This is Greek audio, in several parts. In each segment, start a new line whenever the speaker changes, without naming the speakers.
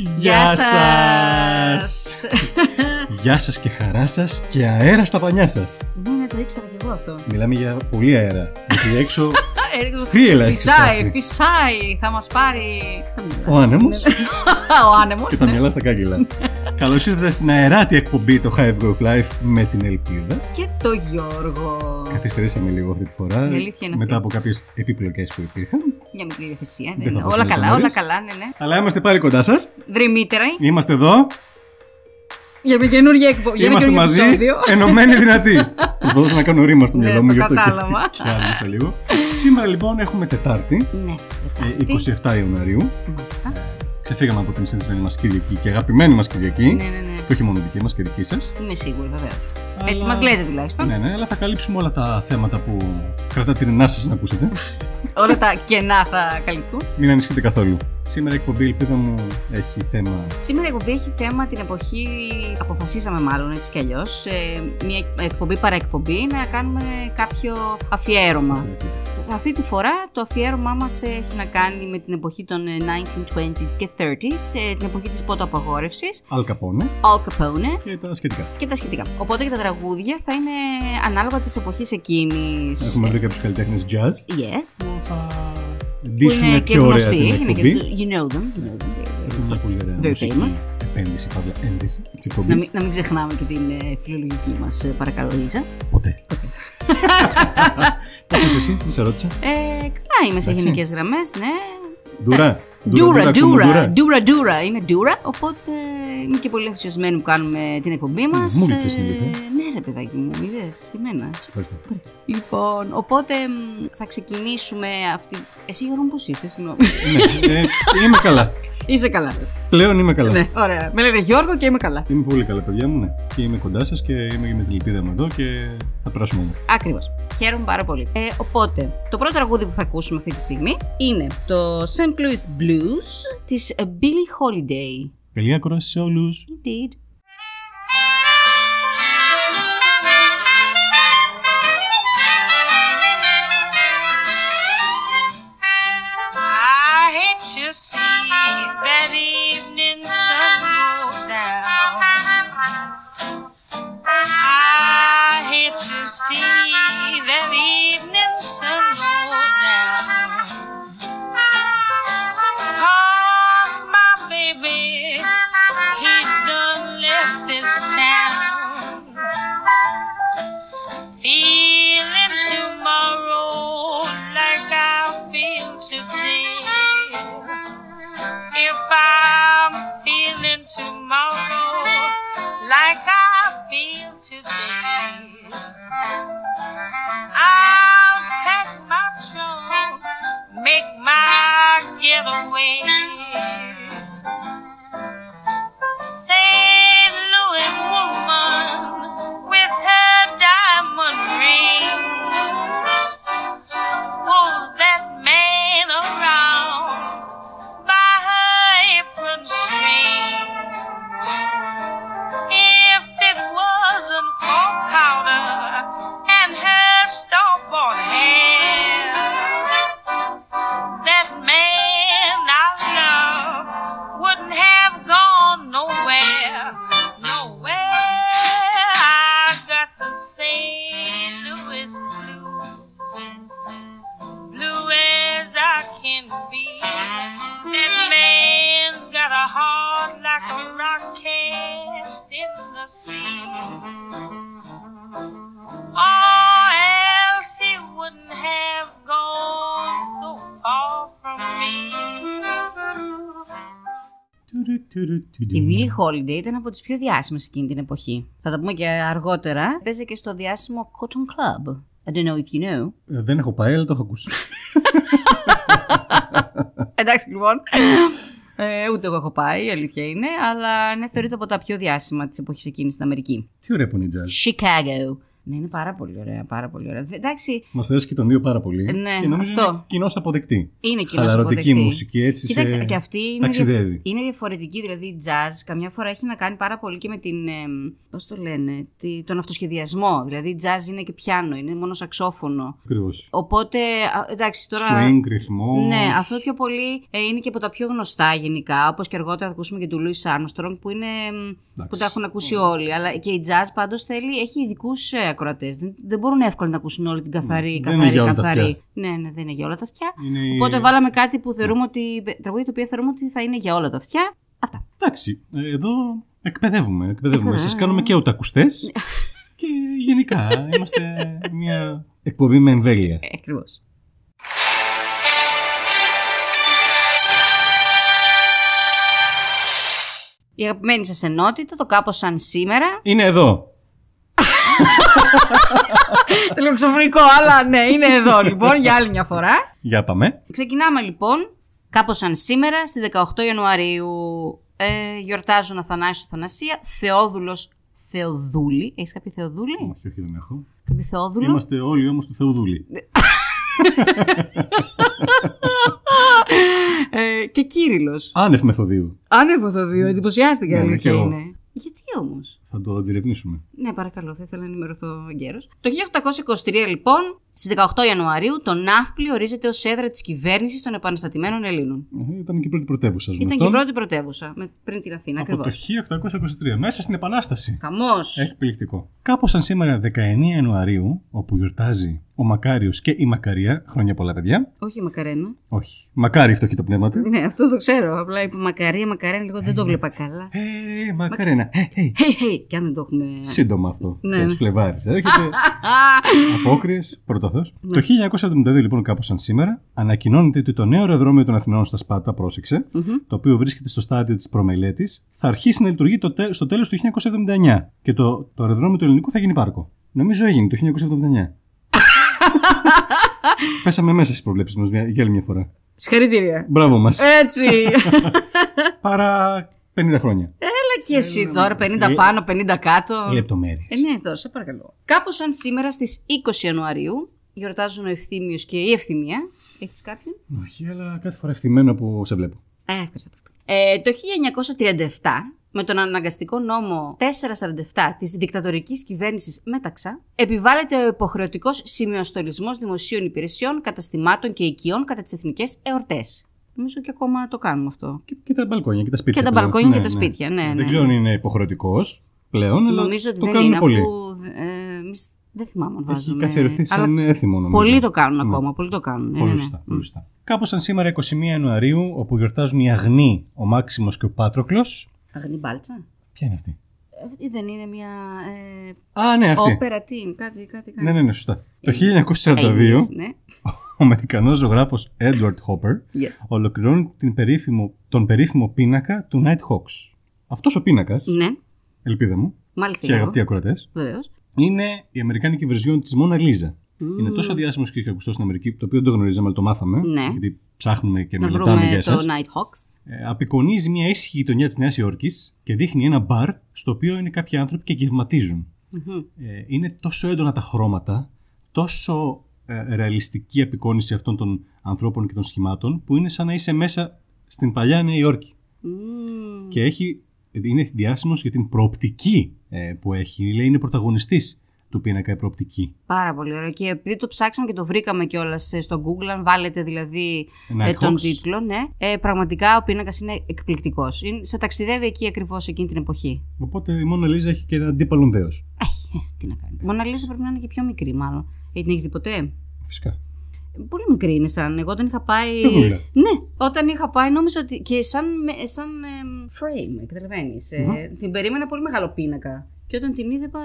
Γεια σας! Γεια σας και χαρά σας και αέρα στα πανιά σας.
Ναι, ναι, το ήξερα κι εγώ αυτό.
Μιλάμε για πολύ αέρα. Γιατί έξω
Ε,
θύελα έχει
Φυσάει,
φτάσει.
φυσάει. Θα μας πάρει.
Ο άνεμος
Ο άνεμος,
και τα
ναι.
μυαλά στα κάγκελα. Καλώς ήρθατε στην αεράτη εκπομπή το Hive Growth Life με την Ελπίδα.
Και το Γιώργο.
Καθυστερήσαμε λίγο αυτή τη φορά.
Η αλήθεια είναι
μετά
αυτή.
από κάποιες επιπλοκές που υπήρχαν.
Μια μικρή διαθεσία. Ναι,
Δεν θα
ναι.
δώσουμε
Όλα καλά,
λεπτομέρειες.
όλα καλά, ναι, ναι.
Αλλά είμαστε πάλι κοντά σας.
Δρυμύτερα
Είμαστε εδώ.
για μια καινούργια εκπομπή. Για ένα
Είμαστε
καινούργιο
μαζί.
επεισόδιο.
Ενωμένοι δυνατοί. Προσπαθούσα να κάνω ρήμα στο
Ναι,
μυαλό μου
το
γι' αυτό και,
κατάλαβα.
και άδειασα λίγο. Σήμερα λοιπόν έχουμε Τετάρτη,
Ναι,
ε,
Τετάρτη.
27 Ιανουαρίου.
Μάλιστα.
Ξεφύγαμε από την συνηθισμένη μας Κυριακή και αγαπημένη μας Κυριακή.
Ναι, ναι, ναι.
Και όχι μόνο δική μας και δική σας.
Είμαι σίγουρη, βεβαίως.
Αλλά-
Έτσι μας λέτε τουλάχιστον.
Ναι, ναι, αλλά θα καλύψουμε όλα τα θέματα που κρατά την ενάση σας να ακούσετε.
Όλα τα κενά θα καλυφθούν.
Μην ανησυχείτε καθόλου. Σήμερα η εκπομπή, ελπίδα μου, έχει θέμα.
Σήμερα η εκπομπή έχει θέμα την εποχή, αποφασίσαμε μάλλον έτσι κι αλλιώς, μια εκπομπή παραεκπομπή, να κάνουμε κάποιο αφιέρωμα. Αυτή τη φορά το αφιέρωμά μας έχει να κάνει με την εποχή των ε, 1920s και 30s, ε, την εποχή της πότοαπαγόρευσης,
Al Capone
Al Capone
και τα σχετικά.
και τα σχετικά. Οπότε και τα τραγούδια θα είναι ανάλογα της εποχής εκείνης.
Έχουμε βρει κάποιους καλλιτέχνες jazz
Yes,
που θα
που
ντύσουν
είναι και
πιο ωραία
γνωστοί.
την
Είναι και,
εκπομπή.
you know them. You know them.
Έχουμε μια πολύ ωραία
Very
μουσική
famous.
επένδυση, παύλα ένδυση της
Να μην,
εκπομπής.
να μην ξεχνάμε και την ε, φιλολογική μας, ε, παρακαλώ Λίζα.
Ποτέ. Πώς είσαι εσύ, δεν σε ρώτησα;
Ε, καλά είμαι σε
Εντάξει.
γενικές γραμμές, ναι.
Ντουρά.
Ντούρα,
ακούμε
ντούρα, ντούρα, ντούρα. Είμαι ντούρα, οπότε είμαι και πολύ ενθουσιασμένη που κάνουμε την εκπομπή μας.
μου είπες,
Ε,
είναι αλήθεια.
Ναι ρε παιδάκι μου, είδες, και εμένα.
Σε ευχαριστώ.
Λοιπόν, οπότε μ, θα ξεκινήσουμε αυτή... Εσύ Γιώργο μου πώς είσαι, συγγνώμη.
ναι, ε, είμαι καλά.
είσαι καλά.
Πλέον είμαι καλά.
Ναι, ωραία. Με λένε Γιώργο και είμαι καλά.
Είμαι πολύ καλά, παιδιά μου, ναι. Και είμαι κοντά σας και είμαι και με την ελπίδα μου εδώ και θα περάσουμε όμορφα.
Ακριβώς. Χαίρομαι πάρα πολύ. Ε, οπότε, το πρώτο τραγούδι που θα ακούσουμε αυτή τη στιγμή είναι το St. Louis Blues της ε, Billie Holiday.
Καλή ακρόαση σε όλους.
Indeed.
Sea. Or else he wouldn't have gone so far from me.
Η Billie Holiday ήταν από τις πιο διάσημες εκείνη την εποχή. Θα τα πούμε και αργότερα. Παίζει και στο διάσημο Cotton Club. I don't know if you know.
Ε, δεν έχω πάει, αλλά το έχω ακούσει.
Εντάξει λοιπόν. Ε, ούτε εγώ έχω πάει, η αλήθεια είναι, αλλά ναι, θεωρείται από τα πιο διάσημα της εποχής εκείνης στην Αμερική.
Τι ωραία που είναι η jazz.
Chicago. Ναι, είναι πάρα πολύ ωραία. Πάρα πολύ ωραία. Εντάξει,
Μας αρέσει και τον δύο πάρα πολύ.
Ναι,
και νομίζω
αυτό.
είναι κοινώς αποδεκτή.
είναι κοινό
Χαλαρωτική μουσική, έτσι.
Κοίταξε,
σε...
και αυτή είναι,
ταξιδεύει.
δια- είναι διαφορετική. Δηλαδή, η jazz καμιά φορά έχει να κάνει πάρα πολύ και με την. Πώς το λένε, τη, τον αυτοσχεδιασμό. Δηλαδή, η jazz είναι και πιάνο, είναι μόνο σαξόφωνο.
Ακριβώς.
Οπότε, α, εντάξει, τώρα.
Swing, ρυθμός.
Ναι, αυτό πιο πολύ ε, είναι και από τα πιο γνωστά γενικά. Όπως και αργότερα θα ακούσουμε και του Louis Armstrong που, είναι, μ, που τα έχουν ακούσει όλοι. Αλλά και η jazz πάντως θέλει, έχει ειδικούς ακροατές. Δεν, δεν μπορούν εύκολα να ακούσουν όλη την καθαρή.
Δεν είναι
καθαρή,
για όλα τα
καθαρή.
αυτιά.
Ναι, ναι, δεν είναι για όλα τα αυτιά.
Είναι η-
Οπότε βάλαμε κάτι που θεωρούμε ότι. τραγούδια τα οποία θεωρούμε ότι θα είναι για όλα τα αυτιά. Αυτά.
Εντάξει, ε, εδώ εκπαιδεύουμε. εκπαιδεύουμε. Εσείς κάνουμε και οτακουστές και γενικά είμαστε μια εκπομπή με εμβέλεια.
Ακριβώς. Η αγαπημένη σας ενότητα, το κάπως σαν σήμερα.
Είναι εδώ.
Λίγο ξαφνικό, αλλά ναι, είναι εδώ λοιπόν για άλλη μια φορά.
Για πάμε.
Ξεκινάμε λοιπόν, κάπως σαν σήμερα, στις 18 Ιανουαρίου. Ε, γιορτάζουν Αθανάσιος Αθανασία, Θεόδουλος Θεοδούλη. Έχεις κάποιο Θεοδούλη;
Όχι, όχι, δεν έχω.
Κάποιο Θεόδουλο;
Είμαστε όλοι όμως του Θεοδούλη.
Ε, και Κύριλλος.
Άνευ μεθοδίου.
Άνευ το δύο, εντυπωσιάστηκα
Ναι, ναι,
αλήθεια
κι εγώ.
είναι. Γιατί όμως;
Θα το διερευνήσουμε.
Ναι, παρακαλώ, θα ήθελα να ενημερωθώ εγκαίρως. Το 1823, λοιπόν, στις 18 Ιανουαρίου, το Ναύπλη ορίζεται ως έδρα της κυβέρνησης των επαναστατημένων Ελλήνων.
Ε, Ήταν και η πρώτη πρωτεύουσα
Ήταν και η
γνωστόν.
πρώτη πρωτεύουσα με, πριν την Αθήνα,
Από
ακριβώς.
το 1823, μέσα στην Επανάσταση.
Χαμός.
Εκπληκτικό. Κάπως σαν σήμερα 19 Ιανουαρίου, όπου γιορτάζει ο Μακάριος και η Μακαρία, χρόνια πολλά παιδιά.
Όχι Μακαρένα.
Όχι. Μακάρι φτωχή το πνεύμα του.
Ναι, αυτό το ξέρω. Απλά είπα Μακαρία, Μακαρένα, λίγο δεν το βλέπα καλά.
Ε, Μακαρένα. Ε, ε.
Hey, hey, και αν δεν το έχουμε.
Σύντομα αυτό.
Ναι,
Ξέρεις,
ναι.
Φλεβάρης. Έρχεται απόκριε, πρωτοθό. Το 1972, λοιπόν, κάπως σαν σήμερα, ανακοινώνεται ότι το νέο αεροδρόμιο των Αθηνών στα Σπάτα, πρόσεξε, το οποίο βρίσκεται στο στάδιο της προμελέτης, θα αρχίσει να λειτουργεί το τε- στο τέλος του 1979. Και το, το αεροδρόμιο του ελληνικού θα γίνει πάρκο. Νομίζω έγινε το 1979. Πέσαμε μέσα στις προβλέψεις μας για άλλη μια φορά.
Συγχαρητήρια.
Μπράβο μας.
Έτσι.
Παρά 50 χρόνια.
Έλα και εσύ τώρα, 50 πάνω, 50 κάτω.
Λεπτομέρειες.
Ε, ναι, εδώ, σε παρακαλώ. Κάπως σαν σήμερα στις 20 Ιανουαρίου γιορτάζουν ο Ευθύμιος και η Ευθυμία. Έχεις κάποιον;
Όχι, αλλά κάθε φορά ευθυμένο που σε βλέπω.
Ε, ευχαριστώ πολύ. Ε, το 1937, με τον αναγκαστικό νόμο 447 της δικτατορικής κυβέρνησης Μέταξα, επιβάλλεται ο υποχρεωτικός σημειοστολισμός δημοσίων υπηρεσιών, καταστημάτων και οικειών κατά τις εθνικές εορτές. Νομίζω και ακόμα το κάνουμε αυτό.
Και, και τα μπαλκόνια και τα σπίτια.
Και τα
πλέον.
μπαλκόνια και τα σπίτια, ναι, ναι.
Δεν ξέρω αν είναι υποχρεωτικός πλέον, αλλά
Νομίζω ότι
το
δεν
κάνουν
είναι,
πολύ.
αφού ε, εμείς δεν θυμάμαι αν
Έχει
βάζουμε.
καθιερωθεί σαν
αλλά
έθιμο νομίζω.
Πολλοί το κάνουν ακόμα, πολλοί το κάνουν. Ναι,
Πολύ
ναι, ναι.
σωστά. Πολύ σωστά. Κάπως σαν σήμερα 21 Ιανουαρίου, όπου γιορτάζουν οι Αγνοί, ο Μάξιμος και ο Πάτροκλος.
Αγνή μπάλτσα.
Ποια είναι αυτή;
Αυτή δεν είναι μια ε,
Α, ναι, αυτή.
όπερα, τι είναι, κάτι, κάτι, κάτι.
Ναι, ναι, ναι, σωστά. Το 1942,
Aliens, ναι.
ο Αμερικανός ζωγράφος Edward Hopper
Yes.
ολοκληρώνει την περίφημο, τον περίφημο πίνακα του Night Hawks. Αυτός ο πίνακας,
Ναι,
ελπίδα μου,
μάλιστα
και
Γιώργο.
αγαπητοί ακροατές,
Βεβαίως.
Είναι η αμερικάνικη βερζιόν της Μόνα Λίζα. Είναι τόσο διάσημος και ακουστό στην Αμερική, το οποίο δεν το γνωρίζαμε, αλλά το μάθαμε.
Ναι.
Γιατί ψάχνουμε και
Να
μελετάμε
βρούμε
για
το
εσάς.
Night Hawks.
Ε, απεικονίζει μια ήσυχη γειτονιά της Νέας Υόρκης και δείχνει ένα μπαρ στο οποίο είναι κάποιοι άνθρωποι και γευματίζουν. Ε, είναι τόσο έντονα τα χρώματα, τόσο ε, ρεαλιστική απεικόνηση αυτών των ανθρώπων και των σχημάτων, που είναι σαν να είσαι μέσα στην παλιά Νέα Υόρκη.
Μμμ.
Και έχει, είναι διάσημος για την προοπτική ε, που έχει. Λέει είναι πρωταγωνιστής του πίνακα η προοπτική.
Πάρα πολύ ωραίο. Και επειδή το ψάξαμε και το βρήκαμε κιόλας στο Google, αν βάλετε δηλαδή
Night
ε, τον
Hawks.
τίτλο, ναι, ε, πραγματικά ο πίνακας είναι εκπληκτικός. Σε ταξιδεύει εκεί ακριβώς εκείνη την εποχή.
Οπότε η Μόνα Λίζα έχει και ένα αντίπαλον δέος.
Έχει, ε, τι να κάνει. Η Μονα Λίζα πρέπει να είναι και πιο μικρή, μάλλον. Ε, την έχεις δει ποτέ;
Φυσικά.
Πολύ μικρή είναι σαν. Εγώ όταν είχα πάει.
Παιδούλα.
Ναι, όταν είχα πάει νόμιζα ότι. και σαν, με- σαν εμ, frame, καταλαβαίνεις. την περίμενα πολύ μεγάλο πίνακα. Και όταν την είδα, είπα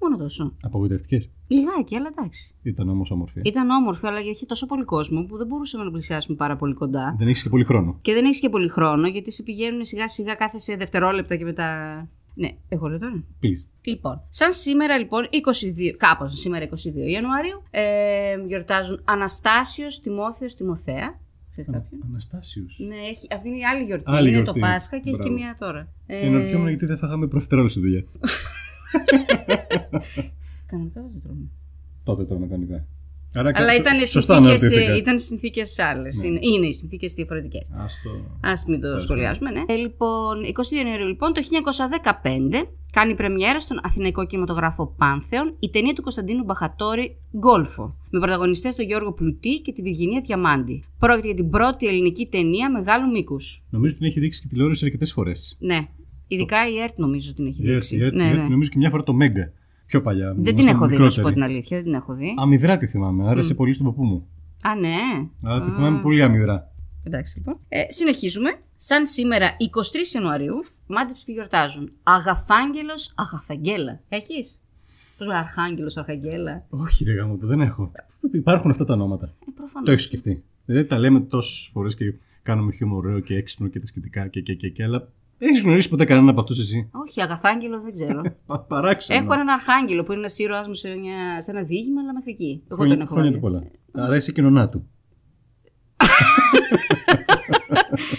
μόνο τόσο.
Απογοητευτικέ.
Λιγάκι, αλλά εντάξει.
Ήταν όμως όμορφη.
Ήταν όμορφη, αλλά είχε τόσο πολύ κόσμο που δεν μπορούσαμε να πλησιάσουμε πάρα πολύ κοντά.
Δεν έχεις και πολύ χρόνο.
Και δεν έχεις και πολύ χρόνο, γιατί σε πηγαίνουν σιγά σιγά κάθε σε δευτερόλεπτα και μετά. Ναι, εγώ λέω τώρα.
Please.
Λοιπόν, σαν σήμερα λοιπόν, 22, κάπως σήμερα 22 Ιανουαρίου, ε, γιορτάζουν Αναστάσιος, Τιμόθεος, Τιμοθέα. Ξέρεις κάποιον;
Αναστάσιους.
Ναι, έχει, αυτή είναι η άλλη γιορτή.
Άλλη
είναι
γιορτή.
το Πάσχα και έχει
Μπράβο.
και μία τώρα.
Και αναρωτιόμουν γιατί δεν φάγαμε προφιτερόλ στη δουλειά.
Κανονικά δεν το τρώμε.
Τότε τρώμε κανονικά. Άρα,
Αλλά
σω-
ήταν
σωστά
συνθήκες,
αναρωτήθηκα.
ε, ήταν συνθήκες άλλες. Είναι, είναι οι συνθήκες διαφορετικές.
Ας το...
Α μην το σχολιάσουμε, ναι. Ε, λοιπόν, 22 Ιανουαρίου, λοιπόν, το 1915 κάνει πρεμιέρα στον Αθηναϊκό κινηματογράφο Πάνθεον η ταινία του Κωνσταντίνου Μπαχατόρη Γκόλφο. Με πρωταγωνιστές τον Γιώργο Πλουτή και τη Βυργινία Διαμάντη. Πρόκειται για την πρώτη ελληνική ταινία μεγάλου μήκους.
Νομίζω ότι την έχει δείξει και τηλεόραση αρκετές φορές.
Ναι. Ειδικά η ΕΡΤ νομίζω την έχει
Η
δείξει.
Ερτ- η Ερτ-
ναι,
η Ερτ
ναι.
Νομίζω και μια φορά το Μέγκα. Πιο παλιά.
Δεν την
ήμασταν
έχω δει, να σου πω
μικρότεροι.
την αλήθεια. Δεν την έχω δει.
Αμυδρά τη θυμάμαι. Άρεσε πολύ στον παππού μου.
Α, ναι.
Αλλά τη θυμάμαι πολύ αμυδρά.
Εντάξει λοιπόν. Ε, συνεχίζουμε. Σαν σήμερα 23 Ιανουαρίου, μάντεψε που γιορτάζουν. Αγαθάγγελος, Αγαθαγγέλα. Έχεις; Πώς λέει Αρχάγγελος, Αρχαγγέλα.
Όχι, ρε γάμο, δεν έχω. Υπάρχουν αυτά τα ονόματα.
Ε, προφανώς.
Το έχεις σκεφτεί. Δηλαδή τα λέμε τόσες φορές και κάνουμε χιούμορ ωραίο και έξυπνο και τα σχετικά και, και, και, και αλλά έχεις γνωρίσει ποτέ κανέναν από αυτούς εσύ;
Όχι, Αγαθάγγελο δεν ξέρω.
Πα, παράξενο.
έχω έναν Αρχάγγελο που είναι ένας ήρωα μου σε, μια, σε ένα διήγημα, αλλά μέχρι εκεί. Εγώ
χρόνια,
τον έχω.
χρόνια του
βάλει.
πολλά. Άρα είσαι κοινωνά του.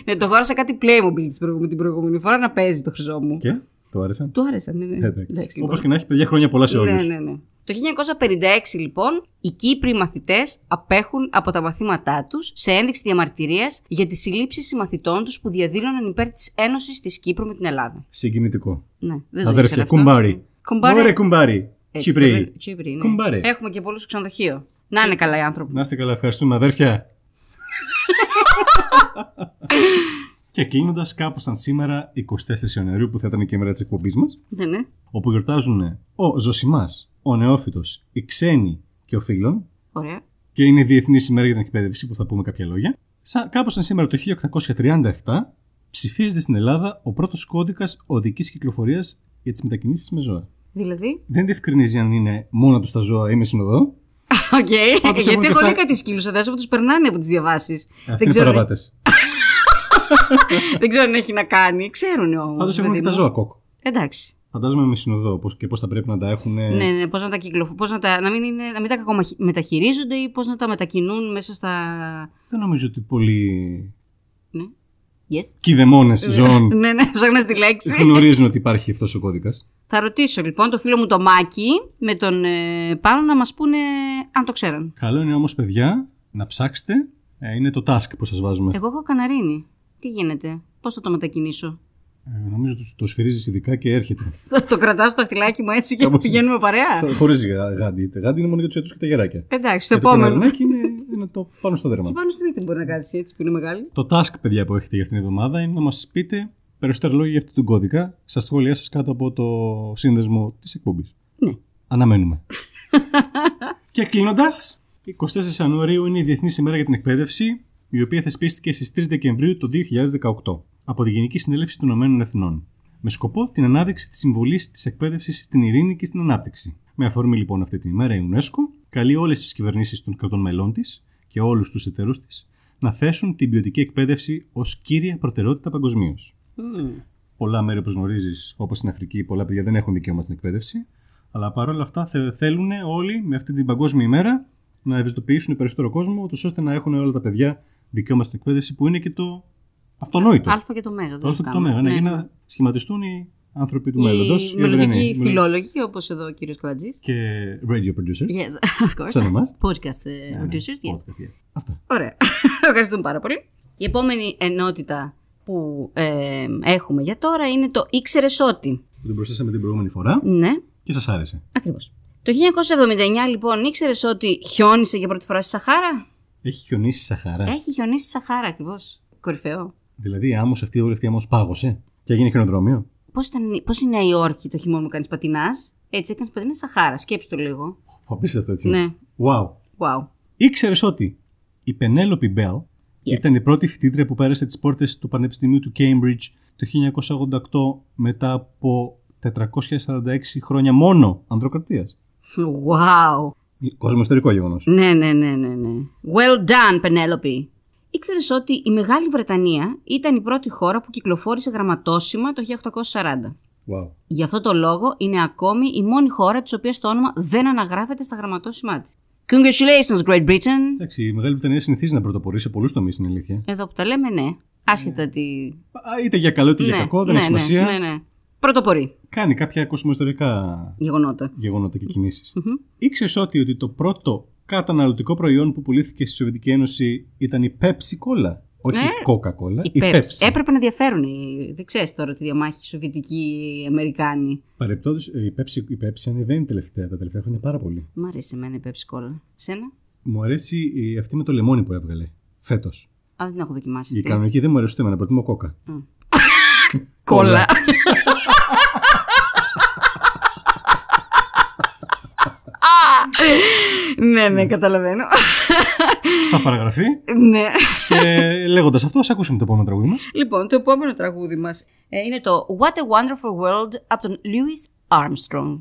Ναι, το αγόρασα κάτι Playmobil της προηγούμενη- την προηγούμενη φορά να παίζει το χρυσό μου.
Και; Το άρεσαν;
Του άρεσαν, ναι, ναι. Εντάξει,
Όπω
λοιπόν.
και να έχει, παιδιά, χρόνια πολλά σε όλους.
Ναι, ναι, ναι. Το 1956 λοιπόν, οι Κύπροι μαθητές απέχουν από τα μαθήματά τους σε ένδειξη διαμαρτυρίας για τις συλλήψεις συμμαθητών τους που διαδήλωναν υπέρ της Ένωσης της Κύπρου με την Ελλάδα.
Συγκινητικό.
Ναι, δεν το
Αδέρφια,
ήξερα αυτό.
κουμπάρι.
Κουμπάρι.
Ωραία, κουμπάρι.
Έτσι,
Τσίπρι.
το λένε. Τσίπρι, ναι.
Κουμπάρι.
Έχουμε και πολλούς στο ξενοδοχείο. Να είναι καλά οι άνθρωποι.
Να είστε καλά, ευχαριστούμε, αδέρφια. και κλείνοντας, κάπω σαν σήμερα, 24 Ιανουαρίου, που θα ήταν και η μέρα της εκπομπής μας,
Ναι, ναι.
όπου γιορτάζουν ο Ζωσιμάς, ο Νεόφυτος, οι ξένοι και ο φίλων,
Ωραία.
και είναι η Διεθνής ημέρα για την εκπαίδευση, που θα πούμε κάποια λόγια. Σαν, κάπως σαν σήμερα το 1837, ψηφίζεται στην Ελλάδα ο πρώτος κώδικας οδικής κυκλοφορίας για τις μετακινήσεις με ζώα.
Δηλαδή;
Δεν διευκρινίζει αν είναι μόνο τους τα ζώα ή μες συνοδό.
Οκ.
Πάντως έχουν
Γιατί
και
εγώ
αυτά-
δεν κάτι σκύλου εδώ που τους περνάνε από τις διαβάσεις.
Αυτοί είναι
ξέρω,
παραβάτες.
δεν ξέρω αν έχει να κάνει. Ξέρουν όμως.
Πάντως έχουν και τα ζώα ΚΟΚ.
Εντάξει.
Φαντάζομαι με συνοδό πώς, και πώς θα πρέπει να τα έχουν.
Ναι, ναι, πώς να τα κυκλοφο... πώς να, τα... να, μην είναι... να μην τα κακομεταχειρίζονται ή πώς να τα μετακινούν μέσα στα.
Δεν νομίζω ότι πολλοί
Ναι. Yes.
κηδεμόνε ζώων
ναι, ναι, ψάχνα τη λέξη.
γνωρίζουν ότι υπάρχει αυτός ο κώδικας.
Θα ρωτήσω λοιπόν το φίλο μου το Μάκη με τον ε, πάνω να μας πούνε αν το ξέραν.
Καλό είναι όμως, παιδιά, να ψάξετε. Ε, είναι το task που σας βάζουμε.
Εγώ έχω καναρίνι. Τι γίνεται, πώς θα το μετακινήσω;
Ε, νομίζω ότι το σφυρίζεις ειδικά και έρχεται.
Θα το κρατάω στο δαχτυλάκι μου έτσι και
Κάπως
πηγαίνουμε παρέα.
Χωρίς γάντι. Γάντι είναι μόνο για τους έτους και τα γεράκια.
Εντάξει, το
Γιατί το
επόμενο.
καναρινάκι είναι, είναι το πάνω στο δέρμα.
Και πάνω στη μύτη μπορεί να κάτσει έτσι που είναι μεγάλη.
Το task, παιδιά, που έχετε για αυτήν την εβδομάδα είναι να μας πείτε περισσότερα λόγια για αυτόν τον κώδικα στα σχόλιά σας κάτω από το σύνδεσμο της εκπομπής.
Ναι.
Αναμένουμε. και κλείνοντας, 24 Ιανουαρίου είναι η Διεθνής ημέρα για την εκπαίδευση, η οποία θεσπίστηκε στις 3 Δεκεμβρίου του 2018 από τη Γενική Συνέλευση των Ηνωμένων Εθνών. Με σκοπό την ανάδειξη της συμβολής της εκπαίδευσης στην ειρήνη και στην ανάπτυξη. Με αφορμή λοιπόν αυτή την ημέρα, η UNESCO καλεί όλες τις κυβερνήσεις των κρατών μελών της και όλους τους εταίρου της να θέσουν την ποιοτική εκπαίδευση ως κύρια προτεραιότητα παγκοσμίως.
Μμμ.
Πολλά μέρη, όπως γνωρίζεις, όπως στην Αφρική, πολλά παιδιά δεν έχουν δικαίωμα στην εκπαίδευση. Αλλά παρόλα αυτά θε- θέλουν όλοι με αυτή την παγκόσμια ημέρα να ευαισθητοποιήσουν περισσότερο κόσμο, ούτως ώστε να έχουν όλα τα παιδιά δικαίωμα στην εκπαίδευση, που είναι και το αυτονόητο.
Α και το μέγα.
Το αλφα και το μέγα, ναι, για να σχηματιστούν οι άνθρωποι του μέλλοντος.
Οι μελλοντικοί φιλόλογοι, όπως εδώ ο κύριος Κλατζής.
Και radio producers.
Yes, of course.
Σαν εμάς.
Podcast ε, producers, yes.
Podcast, yes. Αυτά.
Ωραία. Ευχαριστούμε πάρα πολύ. Η επόμενη ενότητα που ε, έχουμε για τώρα είναι το ήξερες ότι.
Που την προσθέσαμε την προηγούμενη φορά
Ναι,
και σας άρεσε.
ακριβώς. Το 1979 λοιπόν ήξερες ότι χιόνισε για πρώτη φορά στη Σαχάρα;
Έχει χιονίσει η Σαχάρα.
Έχει χιονίσει στη Σαχάρα ακριβώς. Κορυφαίο.
Δηλαδή η άμμος αυτή, όλη αυτή η άμμος πάγωσε και έγινε χιονοδρόμιο.
Πώς πώς είναι η Νέα Υόρκη το χειμώνα που κάνεις πατινάς; Έτσι έκανες πατινά στη Σαχάρα. Σκέψτε το λίγο.
Απίστευτο έτσι.
Ναι.
Wow.
Wow.
Ήξερες ότι η Πενέλοπη Μπέλ ήταν η πρώτη φοιτήτρια που πέρασε τις πόρτες του Πανεπιστημίου του Cambridge το 1988 μετά από 446 χρόνια μόνο ανδροκρατίας.
Wow.
Κόσμο ιστορικό γεγονός.
Ναι, ναι, ναι, ναι, ναι. Well done, Penelope. Ήξερες ότι η Μεγάλη Βρετανία ήταν η πρώτη χώρα που κυκλοφόρησε γραμματόσημα το 1840.
Wow.
Γι' αυτό το λόγο είναι ακόμη η μόνη χώρα της οποίας το όνομα δεν αναγράφεται στα γραμματόσημά της. Congratulations, Great Britain!
Εντάξει, η Μεγάλη Βρετανία συνηθίζει να πρωτοπορεί σε πολλούς τομείς, είναι αλήθεια.
Εδώ που τα λέμε, ναι. Άσχετα τι.
Α, Είτε για καλό είτε για
ναι,
κακό, δεν
ναι,
έχει
ναι,
σημασία.
ναι, ναι. Πρωτοπορεί.
Κάνει κάποια κοσμοϊστορικά
Γεγονότα.
γεγονότα και κινήσεις. Ήξερες ότι, ότι το πρώτο καταναλωτικό προϊόν που πουλήθηκε στη Σοβιετική Ένωση ήταν η Pepsi Cola; Όχι
Ναι.
η Coca-Cola,
Η
η
Pepsi.
Pepsi.
Έπρεπε να ενδιαφέρουν. οι- Δεν ξέρεις τώρα τη διαμάχη Σοβιετική Αμερικάνοι.
Παρεπτόντως, η Pepsi, η Pepsi ανεβαίνει τελευταία, τα τελευταία χρόνια πάρα πολύ.
Μ' αρέσει εμένα η Pepsi Cola. Σένα;
Μου αρέσει η- αυτή με το λεμόνι που έβγαλε φέτος.
Α, δεν την έχω δοκιμάσει.
Η
αυτή.
κανονική δεν μου αρέσει ούτε εμένα, προτιμώ κόκα.
Κόλλα. ναι, ναι, καταλαβαίνω.
Θα παραγραφεί
ναι.
και λέγοντας αυτό, ας ακούσουμε το επόμενο τραγούδι μας.
Λοιπόν, το επόμενο τραγούδι μας ε, είναι το What a Wonderful World από τον Louis Armstrong.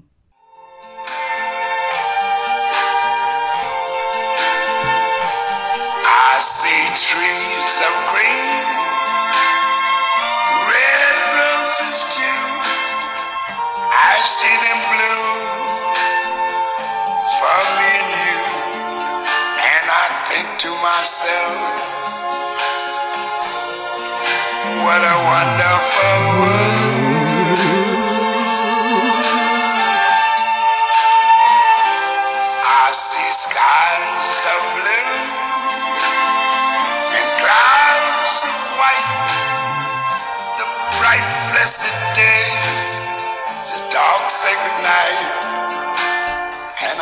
Roses too. I see them bloom for me and you. And I think to myself, what a wonderful world. I see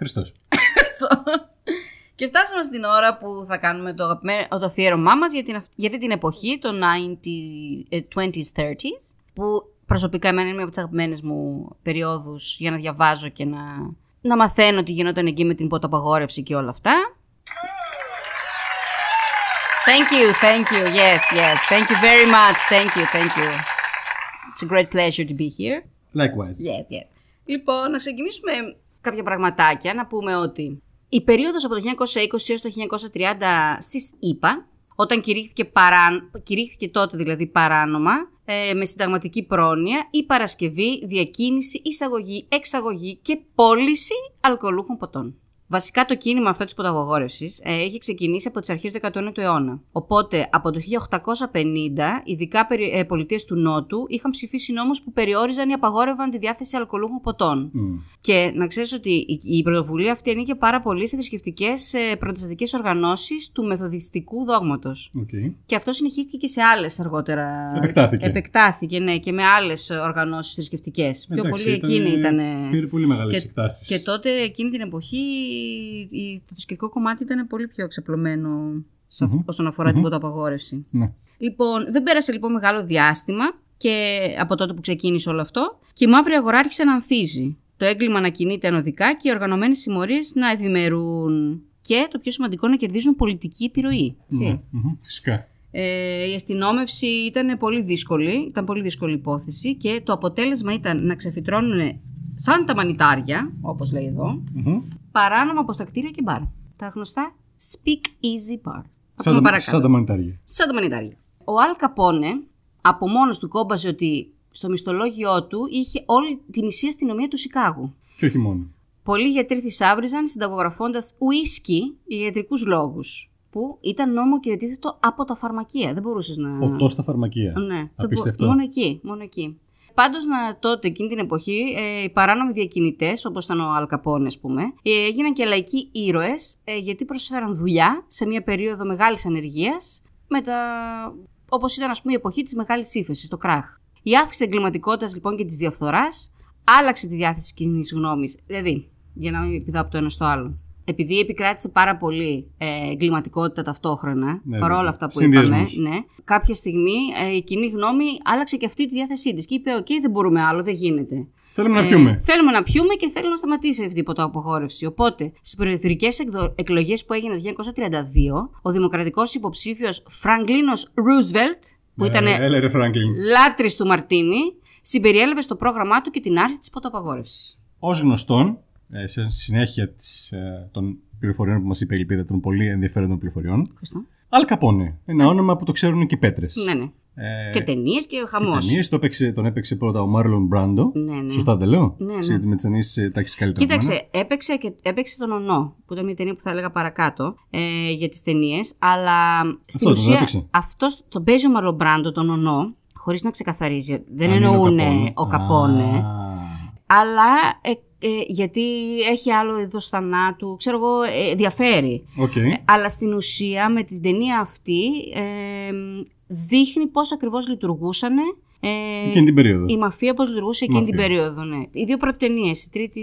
Χριστός.
Και φτάσαμε στην ώρα που θα κάνουμε το, αγαπημένο- το αφιέρωμά μας για, την, αυ- για αυτή την εποχή, το 90, ε, 20s, 30s, που προσωπικά εμένα είναι μια από τις αγαπημένες μου περιόδους για να διαβάζω και να, να μαθαίνω τι γινόταν εκεί με την ποταπαγόρευση και όλα αυτά. Thank you, thank you, yes, yes, thank you very much, thank you, thank you. It's a great pleasure to be here.
Likewise.
Yes, yes. Λοιπόν, να ξεκινήσουμε κάποια πραγματάκια. Να πούμε ότι η περίοδος από το 1920 έως το 1930 στις ΗΠΑ, όταν κηρύχθηκε, παράν, κηρύχθηκε τότε δηλαδή παράνομα, ε, με συνταγματική πρόνοια, η παρασκευή, διακίνηση, εισαγωγή, εξαγωγή και πώληση αλκοολούχων ποτών. Βασικά το κίνημα αυτό της ποταγωγόρευσης ε, έχει ξεκινήσει από τις αρχές του 19ου αιώνα. Οπότε από το 1850, ειδικά ε, πολιτείες του Νότου είχαν ψηφίσει νόμους που περιόριζαν ή απαγόρευαν τη διάθεση αλκοολούχων ποτών. Και να ξέρεις ότι η, η πρωτοβουλία αυτή ανήκε πάρα πολύ σε θρησκευτικές ε, προτεσταντικέ οργανώσεις του μεθοδιστικού δόγματος.
Okay.
Και αυτό συνεχίστηκε και σε άλλες αργότερα.
Επεκτάθηκε.
Επεκτάθηκε, ναι, και με άλλες οργανώσεις θρησκευτικές. Πιο πολύ εκείνη ήταν.
Πήρε πολύ μεγάλες
Και,
εκτάσεις.
και τότε εκείνη την εποχή η- το θρησκευτικό κομμάτι ήταν πολύ πιο εξαπλωμένο σε αυ- όσον αφορά την ποταπαγόρευση.
Ναι.
Λοιπόν, δεν πέρασε λοιπόν μεγάλο διάστημα και από τότε που ξεκίνησε όλο αυτό και η μαύρη αγορά άρχισε να ανθίζει. Το έγκλημα να κινείται ανωδικά και οι οργανωμένες συμμορίες να ευημερούν. Και το πιο σημαντικό να κερδίζουν πολιτική επιρροή. έτσι.
Μμμ, Φυσικά.
Ε, η αστυνόμευση ήταν πολύ δύσκολη, ήταν πολύ δύσκολη υπόθεση και το αποτέλεσμα ήταν να ξεφυτρώνουν σαν τα μανιτάρια, όπως λέει εδώ,
Μμμ.
Παράνομα από στα κτίρια και μπαρ. Τα γνωστά speak easy bar. Θα
Σαν,
πούμε
τα,
παρακάτω.
σαν τα μανιτάρια.
Σαν τα μανιτάρια. Ο Αλ Καπόνε από μόνος του κόμπαζε ότι στο μισθολόγιο του είχε όλη τη μισή αστυνομία του Σικάγου.
Και όχι μόνο.
Πολλοί γιατροί θησάβριζαν συνταγογραφώντας ουίσκι για ιατρικούς λόγους. Που ήταν νόμο και διατίθετο από τα φαρμακεία. Δεν μπορούσες να.
Οτός στα φαρμακεία.
Ναι, δεν μπο-
Απίστευτο.
Μόνο εκεί, μόνο εκεί. Πάντως, τότε, εκείνη την εποχή, ε, οι παράνομοι διακινητές, όπως ήταν ο Αλκαπόνε, ας πούμε, ε, έγιναν και λαϊκοί ήρωες ε, γιατί προσφέραν δουλειά σε μια περίοδο μεγάλης ανεργίας, όπως ήταν, ας πούμε, η εποχή της μεγάλης ύφεσης, το κράχ. Η αύξηση εγκληματικότητας λοιπόν και της διαφθοράς άλλαξε τη διάθεση κοινής γνώμης. Δηλαδή, για να μην πηδάω από το ένα στο άλλο. Επειδή επικράτησε πάρα πολύ ε, εγκληματικότητα ταυτόχρονα,
Ναι,
παρόλα
βέβαια.
αυτά που είπαμε,
Συνδυασμός.
ναι, κάποια στιγμή ε, η κοινή γνώμη άλλαξε και αυτή τη διάθεσή της. Και είπε: Οκ, δεν μπορούμε άλλο, δεν γίνεται.
Θέλουμε να
Ε,
πιούμε.
θέλουμε να πιούμε και θέλουμε να σταματήσει αυτή η ποτοαπαγόρευση. Οπότε, στις προεδρικές εκλογές που έγιναν το 1932, ο δημοκρατικός υποψήφιος Φραγκλίνος Ρούσβελτ, που ήταν
Ε, Έλα ρε Φράγκλιν.
λάτρης του Μαρτίνι, συμπεριέλαβε στο πρόγραμμά του και την άρση της ποτοαπαγόρευση.
Ως γνωστόν, ε, σε συνέχεια της, ε, των πληροφοριών που μας είπε η Ελπίδα, των πολύ ενδιαφέροντων πληροφοριών,
Ευχαριστώ.
Αλ Καπόνε. Ένα όνομα που το ξέρουν και οι πέτρες.
Ναι, ναι.
Ε,
και ταινίες και χαμός.
ταινίες, το έπαιξε, τον έπαιξε πρώτα ο Μάρλον Μπράντο.
Ναι, ναι.
Σωστά δεν λέω;
Ναι, ναι.
Γιατί με τις ταινίες τα έχεις καλύτερα. από μένα.
Κοίταξε, έπαιξε, και, έπαιξε τον Νονό, που ήταν μια ταινία που θα έλεγα παρακάτω ε, για τις ταινίες, αλλά στην
Αυτός δεν
ουσία
έπαιξε;
αυτός τον παίζει ο Μάρλον Μπράντο, τον Νονό, χωρίς να ξεκαθαρίζει. Δεν
Αν είναι
εννοούν
Καπόνε.
ο Καπόνε,
Α,
αλλά ε, ε, γιατί έχει άλλο είδος θανάτου, ξέρω εγώ, ε, διαφέρει.
Οκ.
Αλλά στην ουσία με την ταινία αυτή ε, δείχνει πώς ακριβώς λειτουργούσαν ε,
Εκείνη την περίοδο.
η μαφία, πώς λειτουργούσε εκείνη την
Μαφία.
περίοδο. Ναι. Οι δύο πρώτες ταινίες, η τρίτη,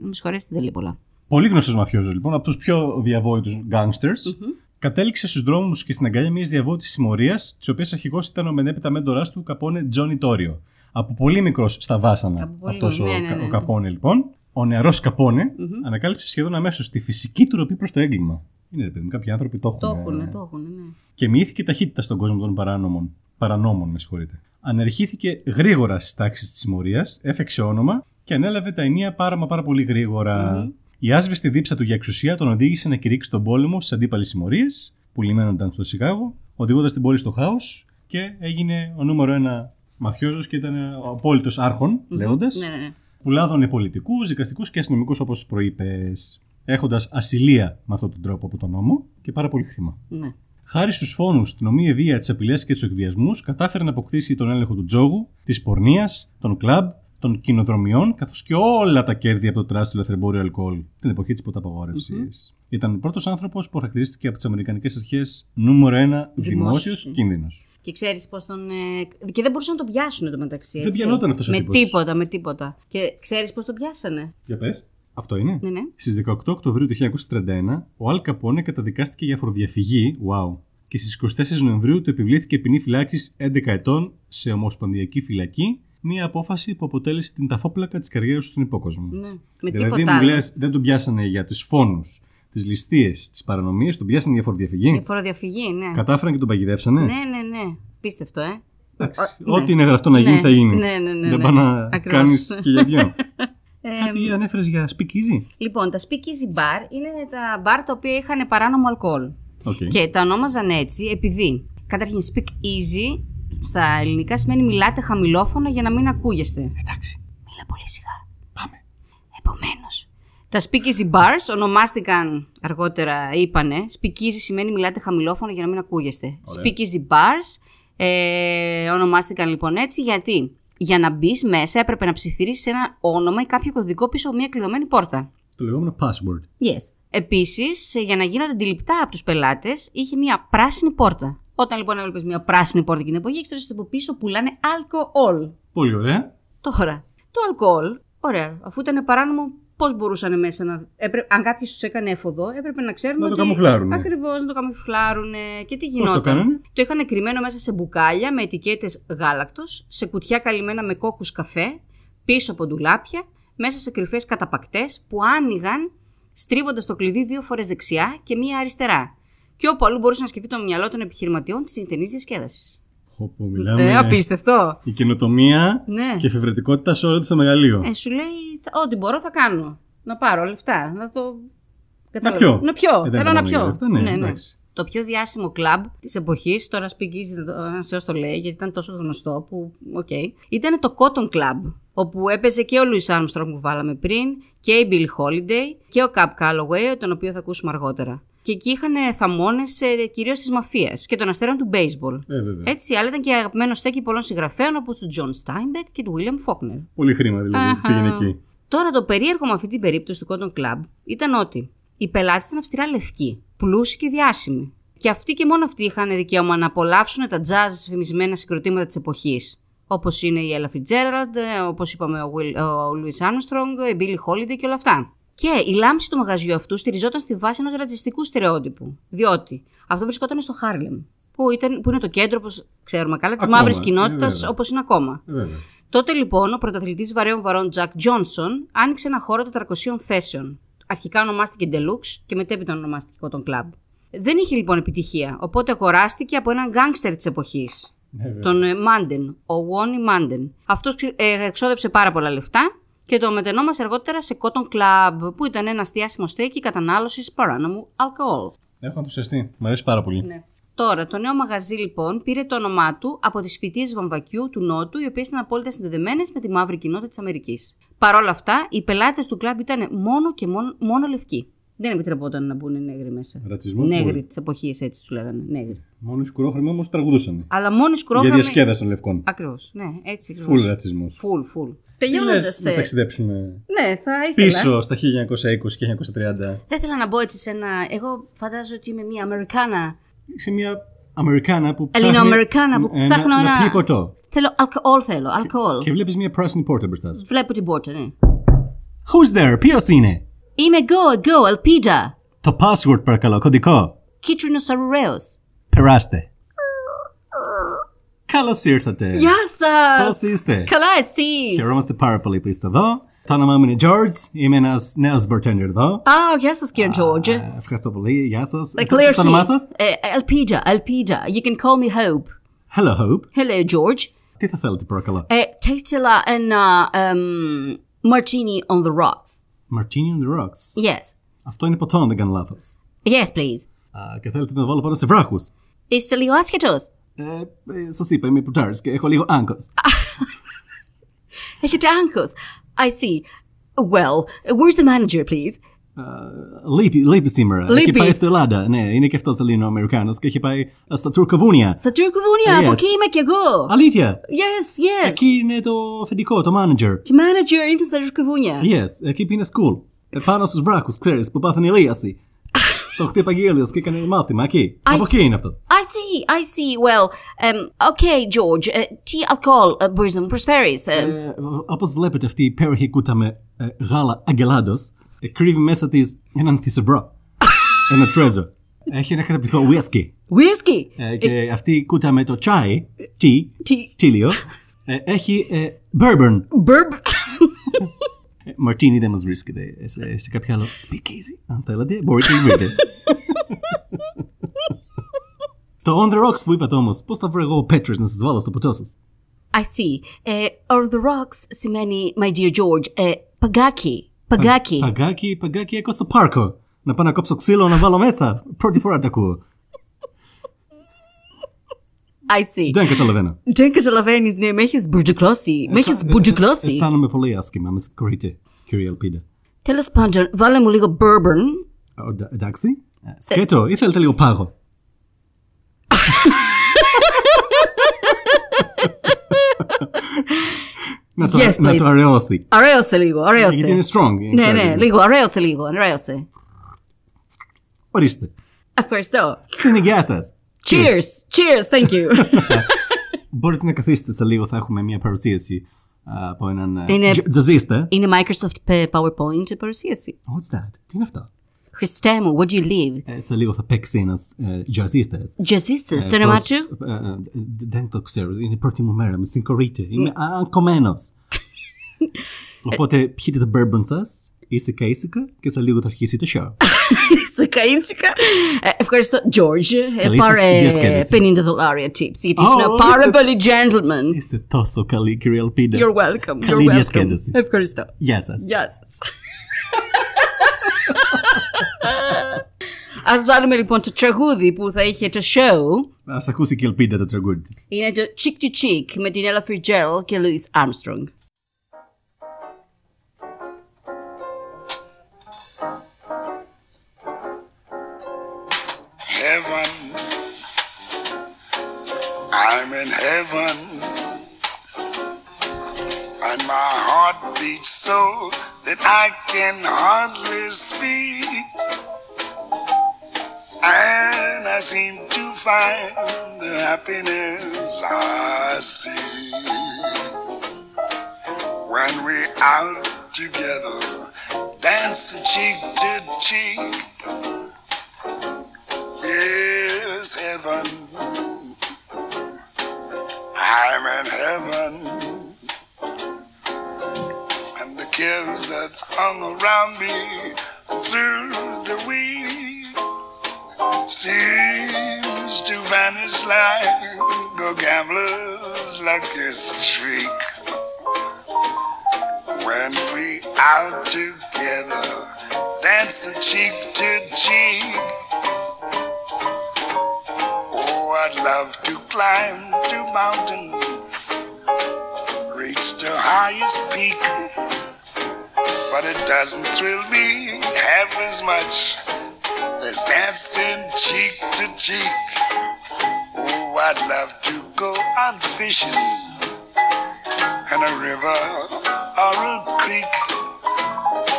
να με συγχωρέσετε, δεν λέει πολλά.
Πολύ γνωστός μαφιόζος λοιπόν, από τους πιο διαβόητους gangsters. Κατέληξε στους δρόμους και στην αγκάλια μιας διαβόητη συμμορίας, της οποίας αρχηγός ήταν ο μενέπειτα μέντοράς του Καπόνε Τζόνι Τόριο. Από πολύ μικρός στα βάσανα
Από πολύ
αυτός ο,
μικρός, ναι, ναι, ναι.
ο Καπόνε λοιπόν. Ο νεαρός Καπόνε ανακάλυψε σχεδόν αμέσως τη φυσική του ροπή προς το έγκλημα. Είναι ρε παιδί μου, κάποιοι άνθρωποι το έχουν.
Το
ε,
έχουν, το έχουν, ναι.
και μοιήθηκε ταχύτητα στον κόσμο των παράνομων. Παρανόμων, με συγχωρείτε. Ανερχήθηκε γρήγορα στις τάξεις της συμμορίας, έφεξε όνομα και ανέλαβε τα ενία πάρα μα πάρα πολύ γρήγορα. Η άσβεστη δίψα του για εξουσία τον οδήγησε να κηρύξει τον πόλεμο στις αντίπαλες συμμορίες, που λιμένονταν στο Σικάγο, οδηγώντας την πόλη στο χάος και έγινε ο νούμερο ένα μαφιόζος και ήταν ο απόλυτος άρχον, λέγοντας.
Ναι, ναι, ναι.
Που λάδωνε πολιτικούς, δικαστικούς και αστυνομικούς όπως προείπες, έχοντας ασυλία με αυτόν τον τρόπο από τον νόμο και πάρα πολύ χρήμα.
ναι.
Χάρη στους φόνους, την ομοία βία, τις απειλές και τους εκβιασμούς, κατάφερε να αποκτήσει τον έλεγχο του τζόγου, της πορνείας, των κλαμπ, των κοινοδρομιών, καθώς και όλα τα κέρδη από το τεράστιο λαθρεμπόριο αλκοόλ την εποχή της ποταπαγόρευση. Ήταν ο πρώτος άνθρωπος που χαρακτηρίστηκε από τις Αμερικανικές Αρχές νούμερο ένα δημόσιος
Δημόσιος.
κίνδυνος.
Και ξέρεις πώς τον. ε, και δεν μπορούσαν να τον πιάσουν το μεταξύ.
Δεν
έτσι.
πιανόταν αυτός ο
Με
τύπος.
τίποτα, με τίποτα. Και ξέρεις πώς τον πιάσανε;
Για πες. Αυτό είναι.
Ναι, ναι.
Στις 18 Οκτωβρίου του 1931, ο Αλ Καπόνε καταδικάστηκε για φοροδιαφυγή. Wow. Και στις 24 Νοεμβρίου του επιβλήθηκε ποινή φυλάξη 11 ετών σε ομοσπονδιακή φυλακή. Μία απόφαση που αποτέλεσε την ταφόπλακα της καριέρας του στον υπόκοσμο.
ναι. Με
δηλαδή,
τίποτα
μου
άλλο.
λες, δεν τον πιάσανε για τους φόνους, τις ληστείες, τις παρανομίες, τον πιάσανε για φοροδιαφυγή.
Για φοροδιαφυγή, ναι.
Κατάφεραν και τον παγιδεύσανε.
Ναι, ναι, ναι. Πίστευτο, ε.
Εντάξει,
ναι.
Ό,τι είναι γραφτό να γίνει
Ναι,
θα γίνει.
ναι, ναι, ναι,
δεν
ναι.
πάει να
Ακριβώς.
κάνεις και για δυο.
Ε,
Κάτι ανέφερες για speakeasy.
Λοιπόν, τα speakeasy bar είναι τα μπαρ τα οποία είχαν παράνομο αλκοόλ.
Οκ.
Και τα ονόμαζαν έτσι επειδή, καταρχήν, speak easy στα ελληνικά σημαίνει μιλάτε χαμηλόφωνα για να μην ακούγεστε.
Εντάξει.
Μίλα πολύ σιγά.
Πάμε.
Επομένως. Τα speakeasy bars ονομάστηκαν αργότερα, είπανε. Speakeasy σημαίνει μιλάτε χαμηλόφωνα για να μην ακούγεστε. Speakeasy bars ε, ονομάστηκαν λοιπόν έτσι γιατί για να μπεις μέσα έπρεπε να ψιθυρίσει ένα όνομα ή κάποιο κωδικό πίσω από μια κλειδωμένη πόρτα.
Το λεγόμενο password.
Yes. Επίσης, για να γίνονται αντιληπτά από τους πελάτες, είχε μια πράσινη πόρτα. Όταν λοιπόν έβλεπες μια πράσινη πόρτα εκείνη την εποχή, ήξερες ότι από πίσω πουλάνε αλκοόλ.
Πολύ ωραία.
Τώρα, το αλκοόλ, ωραία, αφού ήταν παράνομο, πώς μπορούσαν μέσα να. Έπρε... Αν κάποιος τους έκανε έφοδο, έπρεπε να ξέρουν.
Να το
ότι...
καμουφλάρουνε.
Ακριβώς, να το καμουφλάρουν. Και τι γινόταν.
το κάνανε;
Το είχαν κρυμμένο μέσα σε μπουκάλια με ετικέτες γάλακτος, σε κουτιά καλυμμένα με κόκκους καφέ, πίσω από ντουλάπια, μέσα σε κρυφές καταπακτές που άνοιγαν στρίβοντας το κλειδί δύο φορές δεξιά και μία αριστερά. Και όπου αλλού μπορούσε να σκεφτεί το μυαλό των επιχειρηματιών της νυχτερινής διασκέδασης.
Όπου μιλάμε.
Ε, απίστευτο.
Η καινοτομία
Ναι.
και εφευρετικότητα σε όλο το μεγαλείο.
Ε, σου λέει, θα- ό,τι μπορώ θα κάνω. Να πάρω λεφτά. Να το.
Να
Κατάλαβες.
πιω.
Να πιω.
Ε, δεν
Θέλω να
μπορώ για
πιω.
λεφτά, ναι, εντάξει.
Το πιο διάσημο κλαμπ της εποχής, τώρα speakeasy ένας Θεός το λέει, γιατί ήταν τόσο γνωστό που. Οκ. ήταν το Cotton Club. Όπου έπαιζε και ο Louis Armstrong που βάλαμε πριν, και η Bill Holiday και ο Cap Calloway, τον οποίο θα ακούσουμε αργότερα. Και εκεί είχαν θαμώνες κυρίως της μαφίας και των αστέρων του baseball.
Ε, βέβαια.
Έτσι, αλλά ήταν και αγαπημένο στέκι πολλών συγγραφέων όπως του John Steinbeck και του William Faulkner.
Πολύ χρήμα δηλαδή.
Αχα.
Πήγαινε εκεί.
Τώρα το περίεργο με αυτή την περίπτωση του Cotton Club ήταν ότι οι πελάτες ήταν αυστηρά λευκοί, πλούσιοι και διάσημοι. Και αυτοί και μόνο αυτοί είχαν δικαίωμα να απολαύσουν τα jazz φημισμένα συγκροτήματα της εποχής. Όπως είναι η Ella Fitzgerald, όπως είπαμε ο, Will, ο Louis Armstrong, η Billie Holiday και όλα αυτά. Και η λάμψη του μαγαζιού αυτού στηριζόταν στη βάση ενός ρατσιστικού στερεότυπου. Διότι αυτό βρισκόταν στο Χάρλεμ, που, ήταν, που είναι το κέντρο, όπως ξέρουμε καλά, της
Ακόμα,
μαύρης
ε,
κοινότητας,
βέβαια.
όπως είναι ακόμα.
Ε, βέβαια.
Τότε λοιπόν ο πρωταθλητής βαρέων βαρών Jack Johnson άνοιξε ένα χώρο 400 θέσεων. Αρχικά ονομάστηκε Deluxe και μετέπειτα ονομάστηκε Cotton Club. Δεν είχε λοιπόν επιτυχία, οπότε αγοράστηκε από έναν γκάγκστερ της εποχής,
Ε, βέβαια.
τον ε, Μάντεν, ο Βόνι Μάντεν. Αυτός εξόδεψε πάρα πολλά λεφτά και το μετενόμασε αργότερα σε Cotton Club, που ήταν ένα αστιάσιμο στέκι κατανάλωσης παράνομου αλκοόλ.
Έχω ενθουσιαστεί. Μ' αρέσει πάρα πολύ.
Ναι. Τώρα, το νέο μαγαζί λοιπόν πήρε το όνομά του από τις φοιτίε βαμβακιού του Νότου, οι οποίες ήταν απόλυτα συνδεδεμένες με τη μαύρη κοινότητα της Αμερικής. Παρ' όλα αυτά, οι πελάτες του κλαμπ ήταν μόνο και μόνο, μόνο λευκοί. Δεν επιτρεπόταν να μπουν νέγροι μέσα.
Ρατσισμός
Νέγροι
πολύ.
της εποχής, έτσι τους λέγανε. Νέγροι.
Μόνο οι σκουρόχρωμοι όμως τραγουδούσαν.
Αλλά μόνο οι
Για
σκρόχρωμοι.
διασκέδαση των λευκών.
Ακριβώς. Ναι, έτσι ακριβώς.
Φουλ ρατσισμός.
Φουλ, φουλ.
Τι
Τελειώνοντας.
λες να ταξιδέψουμε
Ναι, θα ήθελα.
πίσω στα 1920 και 1930
Θα ήθελα να μπω έτσι σε ένα. Εγώ φαντάζομαι ότι είμαι μια Αμερικάνα.
Σε μια Αμερικάνα που ψάχνει
Ελληνοαμερικάνα που
ε,
ψάχνω
να,
ένα.
να πιει ποτό.
Θέλω αλκοόλ, θέλω. Αλκοόλ.
Και βλέπεις μια πράσινη πόρτα μπροστά σου.
Βλέπω την πόρτα, ναι.
Who's there? Ποιος είναι;
Είμαι εγώ, εγώ, ελπίδα.
Το password παρακαλώ, κωδικό.
Κίτρινος αρουραίος.
Περάστε. Καλώς ήρθατε.
Γεια σας!
Πώς είστε;
Καλά εσείς!
Χαιρόμαστε πάρα πολύ που είστε εδώ. Το όνομά μου είναι George. Είμαι ένας νέος bartender εδώ.
Α, γεια σας κύριε George.
Ε, Ευχαριστώ πολύ. Γεια σας.
Ε, Clear
Το όνομά
here.
σας;
Ε, Ελπίδα, ελπίδα. You can call me Hope.
Hello, Hope.
Hello, George.
Τι θα θέλετε παρακαλώ;
Ε, θα ήθελα ένα um, martini on the rocks.
Martini on the rocks.
Yes.
Αυτό είναι ποτό, αν δεν κάνω λάθος.
Yes, please.
Α, και θέλετε να το βάλω πάνω σε βράχους.
Είστε λίγο άσχετος.
Ε, ε, σας είπα, είμαι ποτάρης και έχω λίγο άγκος.
Έχετε άγχος. I see. Well, where's the manager, please?
Λείπει, λείπει σήμερα.
Λείπει.
Έχει πάει στην Ελλάδα. Ναι, είναι και αυτός Ελληνοαμερικάνος και έχει πάει α, στα Τουρκοβούνια.
Στα Τουρκοβούνια, από
Yes.
εκεί είμαι κι εγώ.
Αλήθεια.
Yes, yes.
Εκεί είναι το αφεντικό, το manager.
Το manager είναι στα Τουρκοβούνια.
Yes, εκεί πήγαινε school. Ε, πάνω στους βράχους, ξέρεις, που πάθανε ηλίαση. Το χτύπαγε ήλιος και έκανε μάθημα εκεί. Από εκεί είναι αυτό.
I see, I see. Well, um, okay, George. Uh, τι αλκοόλ uh, μπορείς να μου προσφέρεις. Uh,
Ε, όπως βλέπετε αυτή η υπέροχη κούτα με ε, γάλα αγγελάντος ε, κρύβει μέσα της έναν θησαυρό. ένα treasure. Έχει ένα καταπληκτικό whisky.
whisky.
Ε, και αυτή η κούτα με το τσάι, τι,
Τι.
τίλιο, ε, έχει ε, bourbon.
Burb.
Ε, Μαρτίνι δεν μας βρίσκεται ε, σε, σε κάποιο άλλο speakeasy; Αν θέλετε, μπορείτε να βρείτε. το on the rocks που είπατε όμως, πώς θα βρω εγώ ο Πέτρος να σας βάλω στο ποτό σας;
I see. Uh, on the rocks σημαίνει, my dear George, uh, παγκάκι. Παγκάκι.
Παγκάκι, παγκάκι, έχω στο πάρκο. Να πάω να κόψω ξύλο να βάλω μέσα. Πρώτη φορά το ακούω.
I see.
Δεν καταλαβαίνω.
Δεν καταλαβαίνεις, ναι, με έχεις μπουτζουκλώσει. Με έχεις
Αισθά-
μπουτζουκλώσει.
Αισθάνομαι πολύ άσχημα, με συγχωρείτε, κύριε Ελπίδα.
Τέλος πάντων, βάλε μου λίγο bourbon.
Ο, ντα- Εντάξει. Ε, Σκέτο, ή θέλετε λίγο πάγο. να, το,
Yes,
να
please.
το αραιώσει.
Αρέωσε λίγο, αρέωσε.
Γιατί είναι strong.
Ναι,
ξέρετε.
ναι, λίγο, αρέωσε λίγο, αρέωσε.
Ορίστε.
Ευχαριστώ.
Στην υγεία σας.
Cheers, cheers, thank you.
Μπορείτε να καθίσετε σε λίγο, θα έχουμε μια παρουσίαση α, από έναν ε,
Είναι-
τζ- τζαζίστα.
Είναι Microsoft ε, PowerPoint παρουσίαση.
What's that? Τι είναι αυτό;
Χριστέ μου, where do you live?
Ε, σε λίγο θα παίξει ένας ε, τζαζίστας.
Jazzistas,
Ε,
το όνομά
πώς-
του;
ε, ε, Δεν το ξέρω. Είναι η πρώτη μου μέρα. Με συγχωρείτε. Είμαι αγκωμένος. Οπότε πιείτε το bourbon σας, ήσυχα ήσυχα και σε λίγο θα αρχίσει το show.
Σικα ίντσικα. Ε, Ευχαριστώ, George. Ε,
Καλή σας
Πάρε
διασκέδαση.
50 δολάρια tips, γιατί
Oh,
είσαι ένα πάρα
είστε-
πολύ gentleman.
Είστε τόσο καλή κύριε Ελπίδα.
You're welcome,
Καλή
you're welcome.
διασκέδαση.
Ευχαριστώ.
Γεια σας.
Γεια σας. Ας βάλουμε λοιπόν το τραγούδι που θα είχε το show.
Ας ακούσει και η Ελπίδα το τραγούδι της.
Είναι το Chick to Chick με την Ella Fitzgerald και Louis Armstrong.
Heaven. And my heart beats so that I can hardly speak. And I seem to find the happiness I see when we out together, dance cheek to cheek. Yes, heaven. I'm in heaven. And the cares that hung around me through the week seems to vanish like a gambler's lucky streak. When we out together, dancing cheek to cheek. Oh, I'd love to climb to mountain, reach the highest peak. But it doesn't thrill me half as much as dancing cheek to cheek. Oh, I'd love to go out fishing in a river or a creek.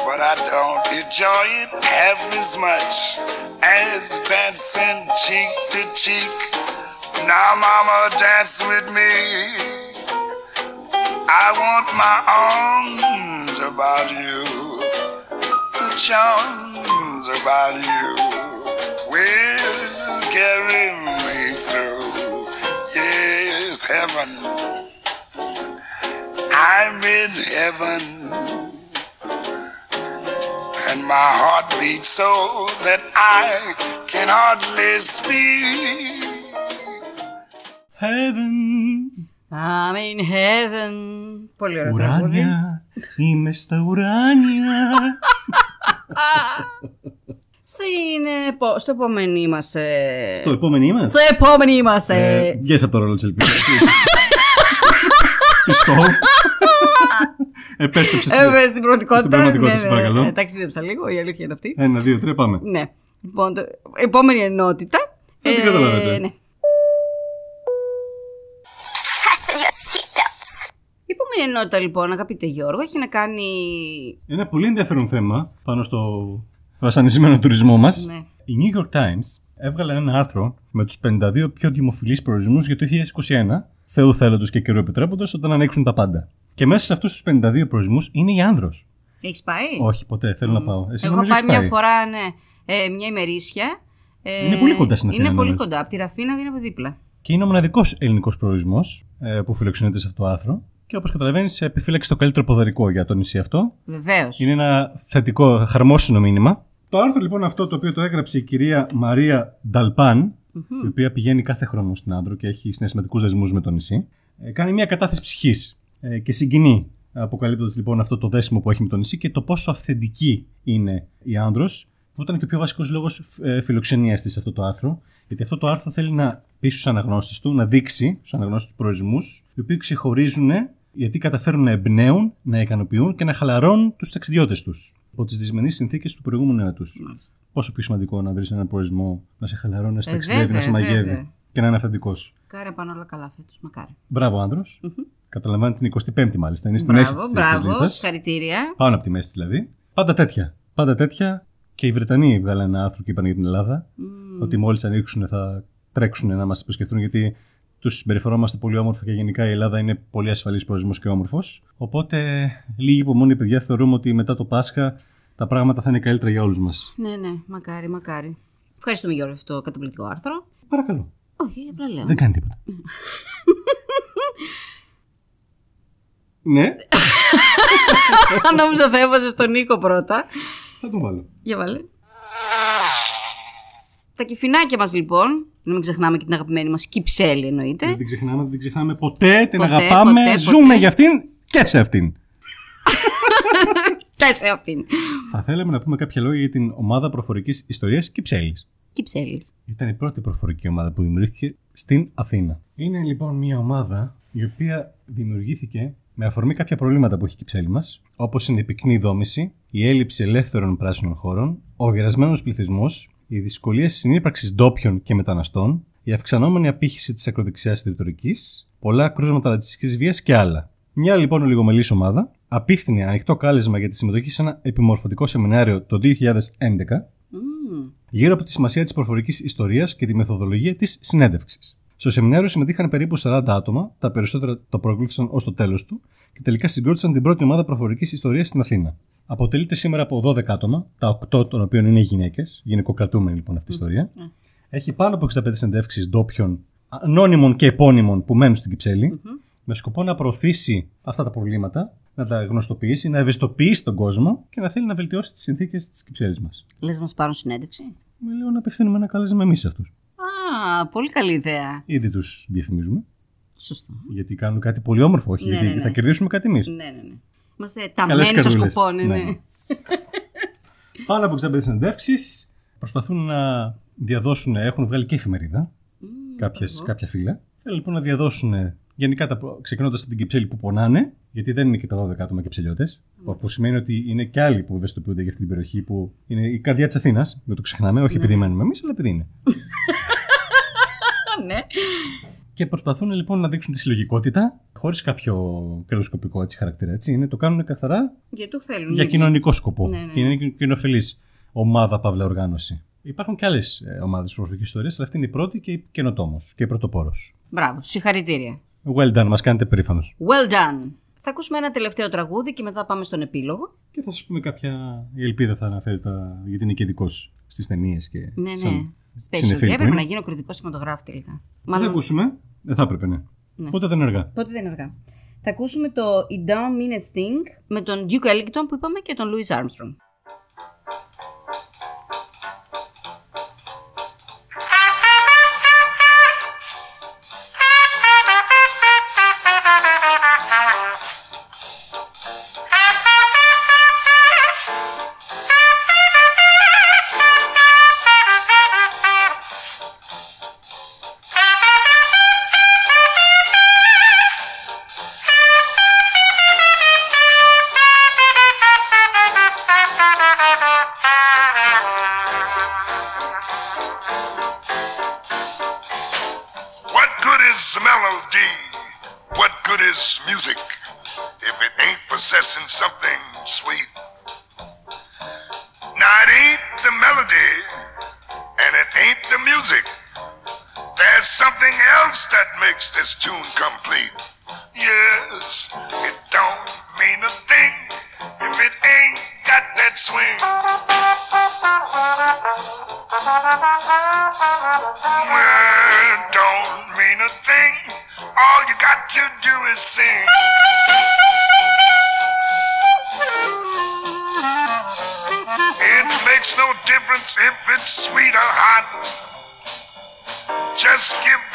But I don't enjoy it half as much as dancing cheek to cheek. Now, mama, dance with me. I want my arms about you, the charms about you will carry me through. Yes, heaven. I'm in heaven. And my heart beats so that I can hardly speak.
Heaven.
I'm in heaven. Πολύ ωραίο τραγούδι.
Ουράνια. Είμαι στα ουράνια.
Στην, επο- στο επόμενη μας... ε,
Στο επόμενο είμαστε.
Στο επόμενη μας... ε,
Ε, Βγες από το ρόλο της ελπίδας. Τι στο; Επέστρεψες στην-
ε, στην πραγματικότητα.
Στην πραγματικότητα,
ναι,
σε
ναι, ναι.
παρακαλώ.
Ε, ταξίδεψα λίγο, η αλήθεια είναι αυτή.
Ένα, δύο, τρία, πάμε.
Ναι. Λοιπόν, το, επόμενη ενότητα.
Δεν την καταλάβετε.
Fasten your seatbelts.
Η επόμενη ενότητα, λοιπόν, αγαπητέ Γιώργο, έχει να κάνει.
Ένα πολύ ενδιαφέρον θέμα πάνω στο βασανισμένο τουρισμό μας.
Ναι.
Η New York Times έβγαλε ένα άρθρο με τους 52 πιο δημοφιλείς προορισμούς για το 2021, Θεού θέλοντος και καιρού επιτρέποντος, όταν ανοίξουν τα πάντα. Και μέσα σε αυτούς τους 52 προορισμούς είναι η Άνδρος.
Έχεις πάει;
Όχι, ποτέ, θέλω να πάω. Εσύ
Εγώ
νομίζω
πάει
έχεις
μια φορά, ναι, ε, μια ημερήσια. Ε,
Είναι πολύ κοντά στην Αθήνα,
Είναι πολύ
νομίζω.
κοντά. Από τη Ραφίνα είναι από δίπλα.
Και είναι ο μοναδικός ελληνικός προορισμός ε, που φιλοξενείται σε αυτό το άρθρο. Και όπως καταλαβαίνεις, επιφύλαξε το καλύτερο ποδαρικό για το νησί αυτό.
Βεβαίως.
Είναι ένα θετικό, χαρμόσυνο μήνυμα. Το άρθρο λοιπόν αυτό το οποίο το έγραψε η κυρία Μαρία Νταλπάν, η οποία πηγαίνει κάθε χρόνο στην Άνδρο και έχει συναισθηματικούς δεσμούς με το νησί, ε, κάνει μια κατάθεση ψυχής ε, και συγκινεί, αποκαλύπτοντας λοιπόν αυτό το δέσιμο που έχει με το νησί και το πόσο αυθεντική είναι η Άνδρος, που ήταν και ο πιο βασικός λόγος φιλοξενίας της σε αυτό το άρθρο. Γιατί αυτό το άρθρο θέλει να πει στους αναγνώστες του, να δείξει στους αναγνώστες τους προορισμούς, οι οποίοι ξεχωρίζουν γιατί καταφέρουν να εμπνέουν, να ικανοποιούν και να χαλαρώνουν τους ταξιδιώτες τους από τις δυσμενείς συνθήκες του προηγούμενου έτους. Πόσο πιο σημαντικό να βρεις έναν προορισμό να σε χαλαρώνει, να σε
Ε,
ταξιδεύει, να
βέβαια,
σε μαγεύει
βέβαια.
και να είναι αυθεντικός.
Κάρε πάνω όλα καλά φέτος, μακάρι.
Μπράβο, άνδρος. Καταλαβαίνει την 25η μάλιστα. Είναι στη μέση
Μπράβο,
της
μπράβο.
λίστας.
Συγχαρητήρια.
Πάνω από τη μέση δηλαδή. Πάντα τέτοια. Πάντα τέτοια. Και οι Βρετανοί βγάλαν ένα άρθρο και είπαν για την Ελλάδα. Ότι μόλις ανοίξουν θα τρέξουν να μας επισκεφτούν γιατί τους συμπεριφερόμαστε πολύ όμορφα και γενικά η Ελλάδα είναι πολύ ασφαλής προορισμός και όμορφος. Οπότε λίγοι υπομονή, παιδιά, θεωρούμε ότι μετά το Πάσχα τα πράγματα θα είναι καλύτερα για όλους μας.
Ναι, ναι, μακάρι, μακάρι. Ευχαριστούμε Γιώργο για αυτό το καταπληκτικό άρθρο.
Παρακαλώ.
Όχι, απλά λέω.
Δεν κάνει τίποτα. ναι,
Νόμιζα θα έβαζες τον Νίκο πρώτα.
Θα τον βάλω.
Για βάλε. Τα κυφινάκια μας λοιπόν, να μην ξεχνάμε και την αγαπημένη μας κυψέλη εννοείται.
Δεν την ξεχνάμε, δεν την ξεχνάμε ποτέ. Την
Ποτέ,
αγαπάμε.
ποτέ,
ζούμε
ποτέ.
για αυτήν και σε αυτήν.
Και σε αυτήν.
Θα θέλαμε να πούμε κάποια λόγια για την ομάδα προφορικής ιστορίας Κυψέλης.
Κυψέλης.
Ήταν η πρώτη προφορική ομάδα που δημιουργήθηκε στην Αθήνα. Είναι λοιπόν μια ομάδα η οποία δημιουργήθηκε με αφορμή κάποια προβλήματα που έχει η Κυψέλη μας, όπως είναι η πυκνή δόμηση, η έλλειψη ελεύθερων πράσινων χώρων, ο γερασμένος πληθυσμός, οι δυσκολίες συνύπαρξης ντόπιων και μεταναστών, η η αυξανόμενη απήχηση της ακροδεξιάς ρητορικής, πολλά κρούσματα ρατσιστικής βίας και άλλα. Μια λοιπόν ολιγομελή ομάδα απίφθινε ανοιχτό κάλεσμα για τη συμμετοχή σε ένα επιμορφωτικό σεμινάριο το 2011 γύρω από τη σημασία της προφορικής ιστορίας και τη μεθοδολογία της συνέντευξης. Στο σεμινάριο συμμετείχαν περίπου 40 άτομα, τα περισσότερα το προεκλήθησαν ως το τέλος του και τελικά συγκρότησαν την πρώτη ομάδα προφορικής ιστορίας στην Αθήνα. Αποτελείται σήμερα από 12 άτομα, τα 8 των οποίων είναι γυναίκες, γυναικοκρατούμενη λοιπόν αυτή η ιστορία. Έχει πάνω από 65 συνεντεύξεις ντόπιων, ανώνυμων και επώνυμων που μένουν στην κυψελη με σκοπό να προωθήσει αυτά τα προβλήματα, να τα γνωστοποιήσει, να ευαισθητοποιήσει τον κόσμο και να θέλει να βελτιώσει τις συνθήκες της κυψέλης μας.
Λες να μας πάρουν συνέντευξη;
Με λέω να απευθύνουμε ένα κάλεσμα εμείς σε αυτούς.
Α, πολύ καλή ιδέα.
Ήδη τους διαφημίζουμε,
Σωστό.
γιατί κάνουν κάτι πολύ όμορφο, όχι
Ναι,
γιατί
ναι, ναι.
θα κερδίσουμε κάτι εμείς.
Ναι, ναι, ναι. Είμαστε ταμμένοι στο
καρδούλες.
σκοπό, ναι,
Ναι,
ναι.
ναι. Πάνω από 65 συνεντεύξεις προσπαθούν να διαδώσουν, έχουν βγάλει και εφημερίδα, κάποιες, κάποια φύλλα. Θέλουν λοιπόν να διαδώσουν γενικά ξεκινώντας από την Κυψέλη που πονάνε, γιατί δεν είναι και τα 12 άτομα κυψελιώτε. Που, που σημαίνει ότι είναι και άλλοι που ευαισθητοποιούνται για αυτή την περιοχή που είναι η καρδιά της Αθήνας. Δεν το ξεχνάμε, όχι επειδή μένουμε εμείς, αλλά επειδή είναι.
Α, ναι.
Και προσπαθούν λοιπόν να δείξουν τη συλλογικότητα, χωρίς κάποιο κερδοσκοπικό έτσι, χαρακτήρα. Έτσι. Είναι, το κάνουν καθαρά
Γιατί το θέλουν.
για κοινωνικό σκοπό.
Ναι, ναι.
Και είναι κοινοφελής ομάδα, παύλα οργάνωση. Υπάρχουν και άλλες ομάδες προφορική ιστορίας, αλλά αυτή είναι η πρώτη και η καινοτόμος και η πρωτοπόρος.
Μπράβο, συγχαρητήρια.
Well done, μας κάνετε περήφανος.
Well done. Θα ακούσουμε ένα τελευταίο τραγούδι και μετά πάμε στον επίλογο.
Και θα σας πούμε κάποια. Η ελπίδα θα αναφέρει τα... γιατί είναι και ειδικό στις ταινίες και.
Ναι, ναι.
σαν
Special.
συνεφίλ που
Έπρεπε
είναι.
να γίνω κριτικός κινηματογράφη τελικά.
Θα ακούσουμε. Δεν θα έπρεπε, ναι. Πότε δεν είναι αργά.
Πότε δεν είναι αργά. Θα ακούσουμε το It Don't Mean a Thing με τον Duke Ellington που είπαμε και τον Louis Armstrong.
Complete. Yes, it don't mean a thing if it ain't got that swing. Well, it don't mean a thing. All you got to do is sing. It makes no difference if it's sweet or hot. Just give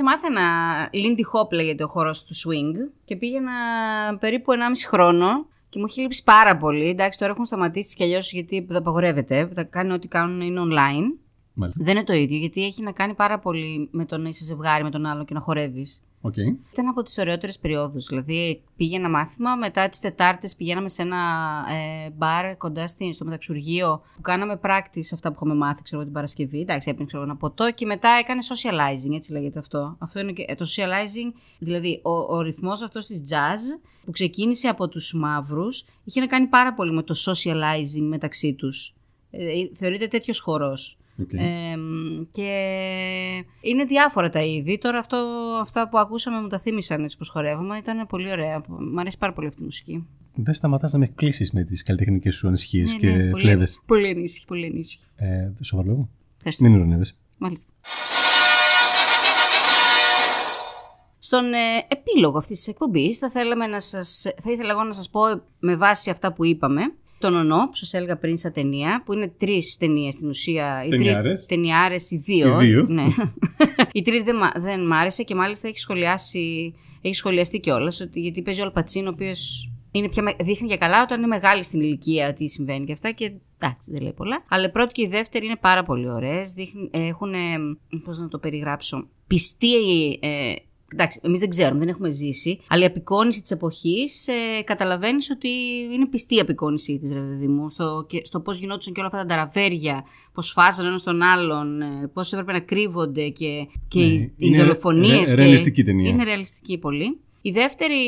Λοιπόν, ξέρει, μάθαινα Lindy Hop λέγεται ο χορός του swing και πήγαινα περίπου 1,5 χρόνο και μου έχει λείψει πάρα πολύ. Εντάξει, τώρα έχουν σταματήσει κι αλλιώς γιατί δεν απαγορεύεται. Θα κάνει ό,τι κάνουν είναι online.
Μάλιστα.
Δεν είναι το ίδιο γιατί έχει να κάνει πάρα πολύ με το να είσαι ζευγάρι με τον άλλο και να χορεύεις.
Οκ.
Ήταν από τις ωραιότερες περιόδους. Δηλαδή, πήγαινα μάθημα, μετά τις Τετάρτες πηγαίναμε σε ένα ε, μπαρ κοντά στη, στο μεταξουργείο που κάναμε practice αυτά που είχαμε μάθει, ξέρω εγώ, την Παρασκευή. Εντάξει, έπαιρνε ξέρω, εγώ, ένα ποτό και μετά έκανε socializing, έτσι λέγεται αυτό. Αυτό είναι και, ε, το socializing, δηλαδή ο, ο ρυθμός αυτός της jazz που ξεκίνησε από τους μαύρους είχε να κάνει πάρα πολύ με το socializing μεταξύ τους. Ε, θεωρείται τέτοιος χορός.
Οκ.
Ε, και είναι διάφορα τα είδη. Τώρα αυτό, αυτά που ακούσαμε μου τα θύμισαν έτσι πως χορεύουμε. Ήταν πολύ ωραία. Μ' αρέσει πάρα πολύ αυτή η μουσική.
Δεν σταματάς να με εκπλήσεις με τις καλλιτεχνικές σου ανησυχίες
Ναι,
και
ναι, πολύ,
φλέβες.
πολύ ανήσυχη, πολύ ανήσυχη.
Ε, σοβαρό λόγο.
Ευχαριστώ.
Μην ειρωνεύεσαι.
Μάλιστα. Στον ε, επίλογο αυτής της εκπομπής θα, θέλαμε να σας, θα ήθελα εγώ να σας πω με βάση αυτά που είπαμε τον ονό που σας έλεγα πριν στα ταινία που είναι τρεις ταινίες στην ουσία. Οι τρι-
Ταινιάρες.
Ταινιάρες, οι δύο.
Οι δύο.
Ναι. η τρίτη δεν, μα- δεν μ' άρεσε και μάλιστα έχει σχολιάσει έχει σχολιαστεί κιόλας γιατί παίζει ο Αλπατσίνο ο οποίος δείχνει για καλά όταν είναι μεγάλη στην ηλικία τι συμβαίνει και αυτά και εντάξει δεν λέει πολλά. Αλλά η πρώτη και η δεύτερη είναι πάρα πολύ ωραίες. Έχουν. Πώς να το περιγράψω. Πιστή. Ε, εντάξει, εμείς δεν ξέρουμε, δεν έχουμε ζήσει. Αλλά η απεικόνηση της εποχής ε, καταλαβαίνεις ότι είναι πιστή η απεικόνησή της, ρε παιδί μου. Στο, και- στο πώς γινόντουσαν και όλα αυτά τα ταραβέρια, πώς φάζανε ένα τον άλλον, ε, πώς έπρεπε να κρύβονται και, και
Ναι,
οι, οι
είναι
δολοφονίες.
ρε- ρεαλιστική ταινία.
Είναι ρεαλιστική πολύ. Η δεύτερη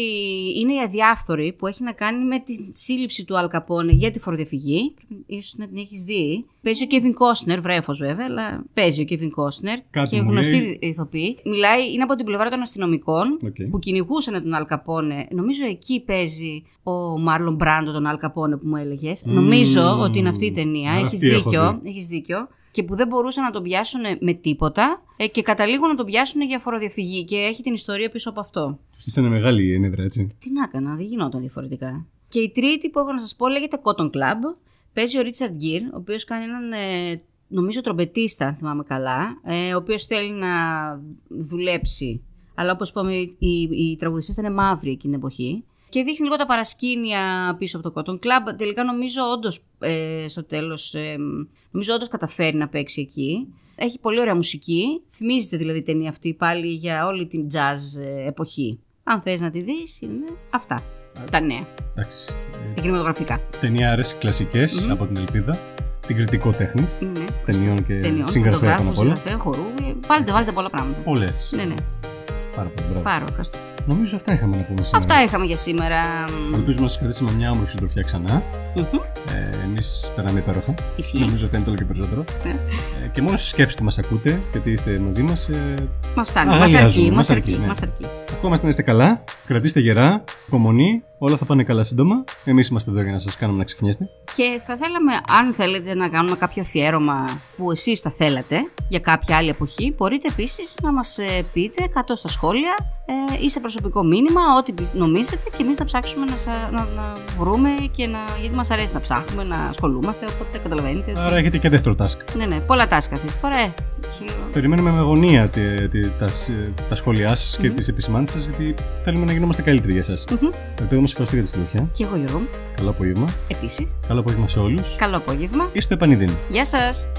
είναι οι Αδιάφθοροι που έχει να κάνει με τη σύλληψη του Αλκαπόνε για τη φοροδιαφυγή. Ίσως να την έχεις δει. Παίζει ο Κέβιν Κόσνερ, βρέφος βέβαια, αλλά παίζει ο Κέβιν Κόσνερ.
Κάτι
και
μου
γνωστοί
λέει.
ηθοποιοί. Μιλάει, είναι από την πλευρά των αστυνομικών
Οκ.
που κυνηγούσαν τον Αλκαπόνε. Νομίζω εκεί παίζει ο Μάρλον Μπράντο τον Αλκαπόνε που μου έλεγες. Νομίζω ότι είναι αυτή η ταινία.
Άρα
Έχεις
αυτή έχω
δίκιο.
δει.
Έχεις δίκιο. Και που δεν μπορούσαν να τον πιάσουν με τίποτα ε, και καταλήγουν να τον πιάσουν για φοροδιαφυγή. Και έχει την ιστορία πίσω από αυτό.
Τους στήσανε μεγάλη ενέδρα, έτσι.
Τι να έκανα, δεν γινόταν διαφορετικά. Και η τρίτη που έχω να σας πω λέγεται Cotton Club. Παίζει ο Ρίτσαρντ Γκίρ, ο οποίος κάνει έναν, ε, νομίζω, τρομπετίστα, αν θυμάμαι καλά, ε, ο οποίος θέλει να δουλέψει. Αλλά όπως είπαμε, οι, οι τραγουδιστέ ήταν μαύροι εκείνη την εποχή. Και δείχνει λίγο τα παρασκήνια πίσω από το Cotton Club. Τελικά νομίζω όντως ε, στο τέλος. Ε, νομίζω όντως καταφέρει να παίξει εκεί. Έχει πολύ ωραία μουσική. Θυμίζεται δηλαδή η ταινία αυτή πάλι για όλη την jazz ε, εποχή. Αν θες να τη δεις, είναι αυτά. Τα νέα.
Εντάξει.
Τα κινηματογραφικά.
Ταινιάρε κλασικές από την Ελπίδα. Την κριτικό τέχνη.
Ναι, ναι.
Ταινιών και
Ταινιών,
συγγραφέα πάνω απ' όλα.
συγγραφέα, χορού. ε, Βάλτε, βάλτε πολλά πράγματα.
Πολλές.
Ναι, ναι.
Πάρα πολύ. Μπράβο.
Πάρω, ευχαριστώ.
Νομίζω αυτά είχαμε να πούμε σήμερα.
Αυτά είχαμε για σήμερα.
Ελπίζουμε να σας κρατήσουμε μια όμορφη συντροφιά ξανά.
Μμμ.
Ε, Εμείς περνάμε υπέροχα.
Ισχύει.
Νομίζω ότι είναι όλο και περισσότερο.
Ναι.
Ε, και μόνο στη σκέψη ότι μας ακούτε και ότι είστε μαζί μας. Ε,
Μας φτάνει. Μας
Αγαλιάζουμε,
αρκεί. Μας
μας
αρκεί.
αρκεί, ναι.
μας αρκεί.
ευχόμαστε να είστε καλά. Κρατήστε γερά. Υπομονή. Όλα θα πάνε καλά σύντομα. Εμείς είμαστε εδώ για να σας κάνουμε να ξεχνιέστε.
Και θα θέλαμε, αν θέλετε να κάνουμε κάποιο αφιέρωμα που εσείς θα θέλατε για κάποια άλλη εποχή, μπορείτε επίσης να μας ε, πείτε κάτω στα σχόλια ε, ή σε προσωπικό μήνυμα, ό,τι πι- νομίζετε και εμείς θα ψάξουμε να, σα- να, να βρούμε και να, γιατί μας αρέσει να ψάχνουμε, να ασχολούμαστε, οπότε καταλαβαίνετε.
Άρα έχετε και δεύτερο task.
Ναι, ναι, πολλά τάσκα αυτή τη φορά. Ε, σου λέω.
Περιμένουμε με αγωνία τη- τη- τα, τα σχόλιά σας και τις επισημάνσεις σας, γιατί θέλουμε να γινόμαστε καλύτεροι για εσά.
Μμμ.
Ελπίζω μας ευχαριστώ για τη συντροφιά.
Και εγώ Γιώργο μου,
Καλό απόγευμα.
επίσης.
Καλό απόγευμα σε όλους.
Καλό απόγευμα.
Είστε επανειδήν.
Γεια σας!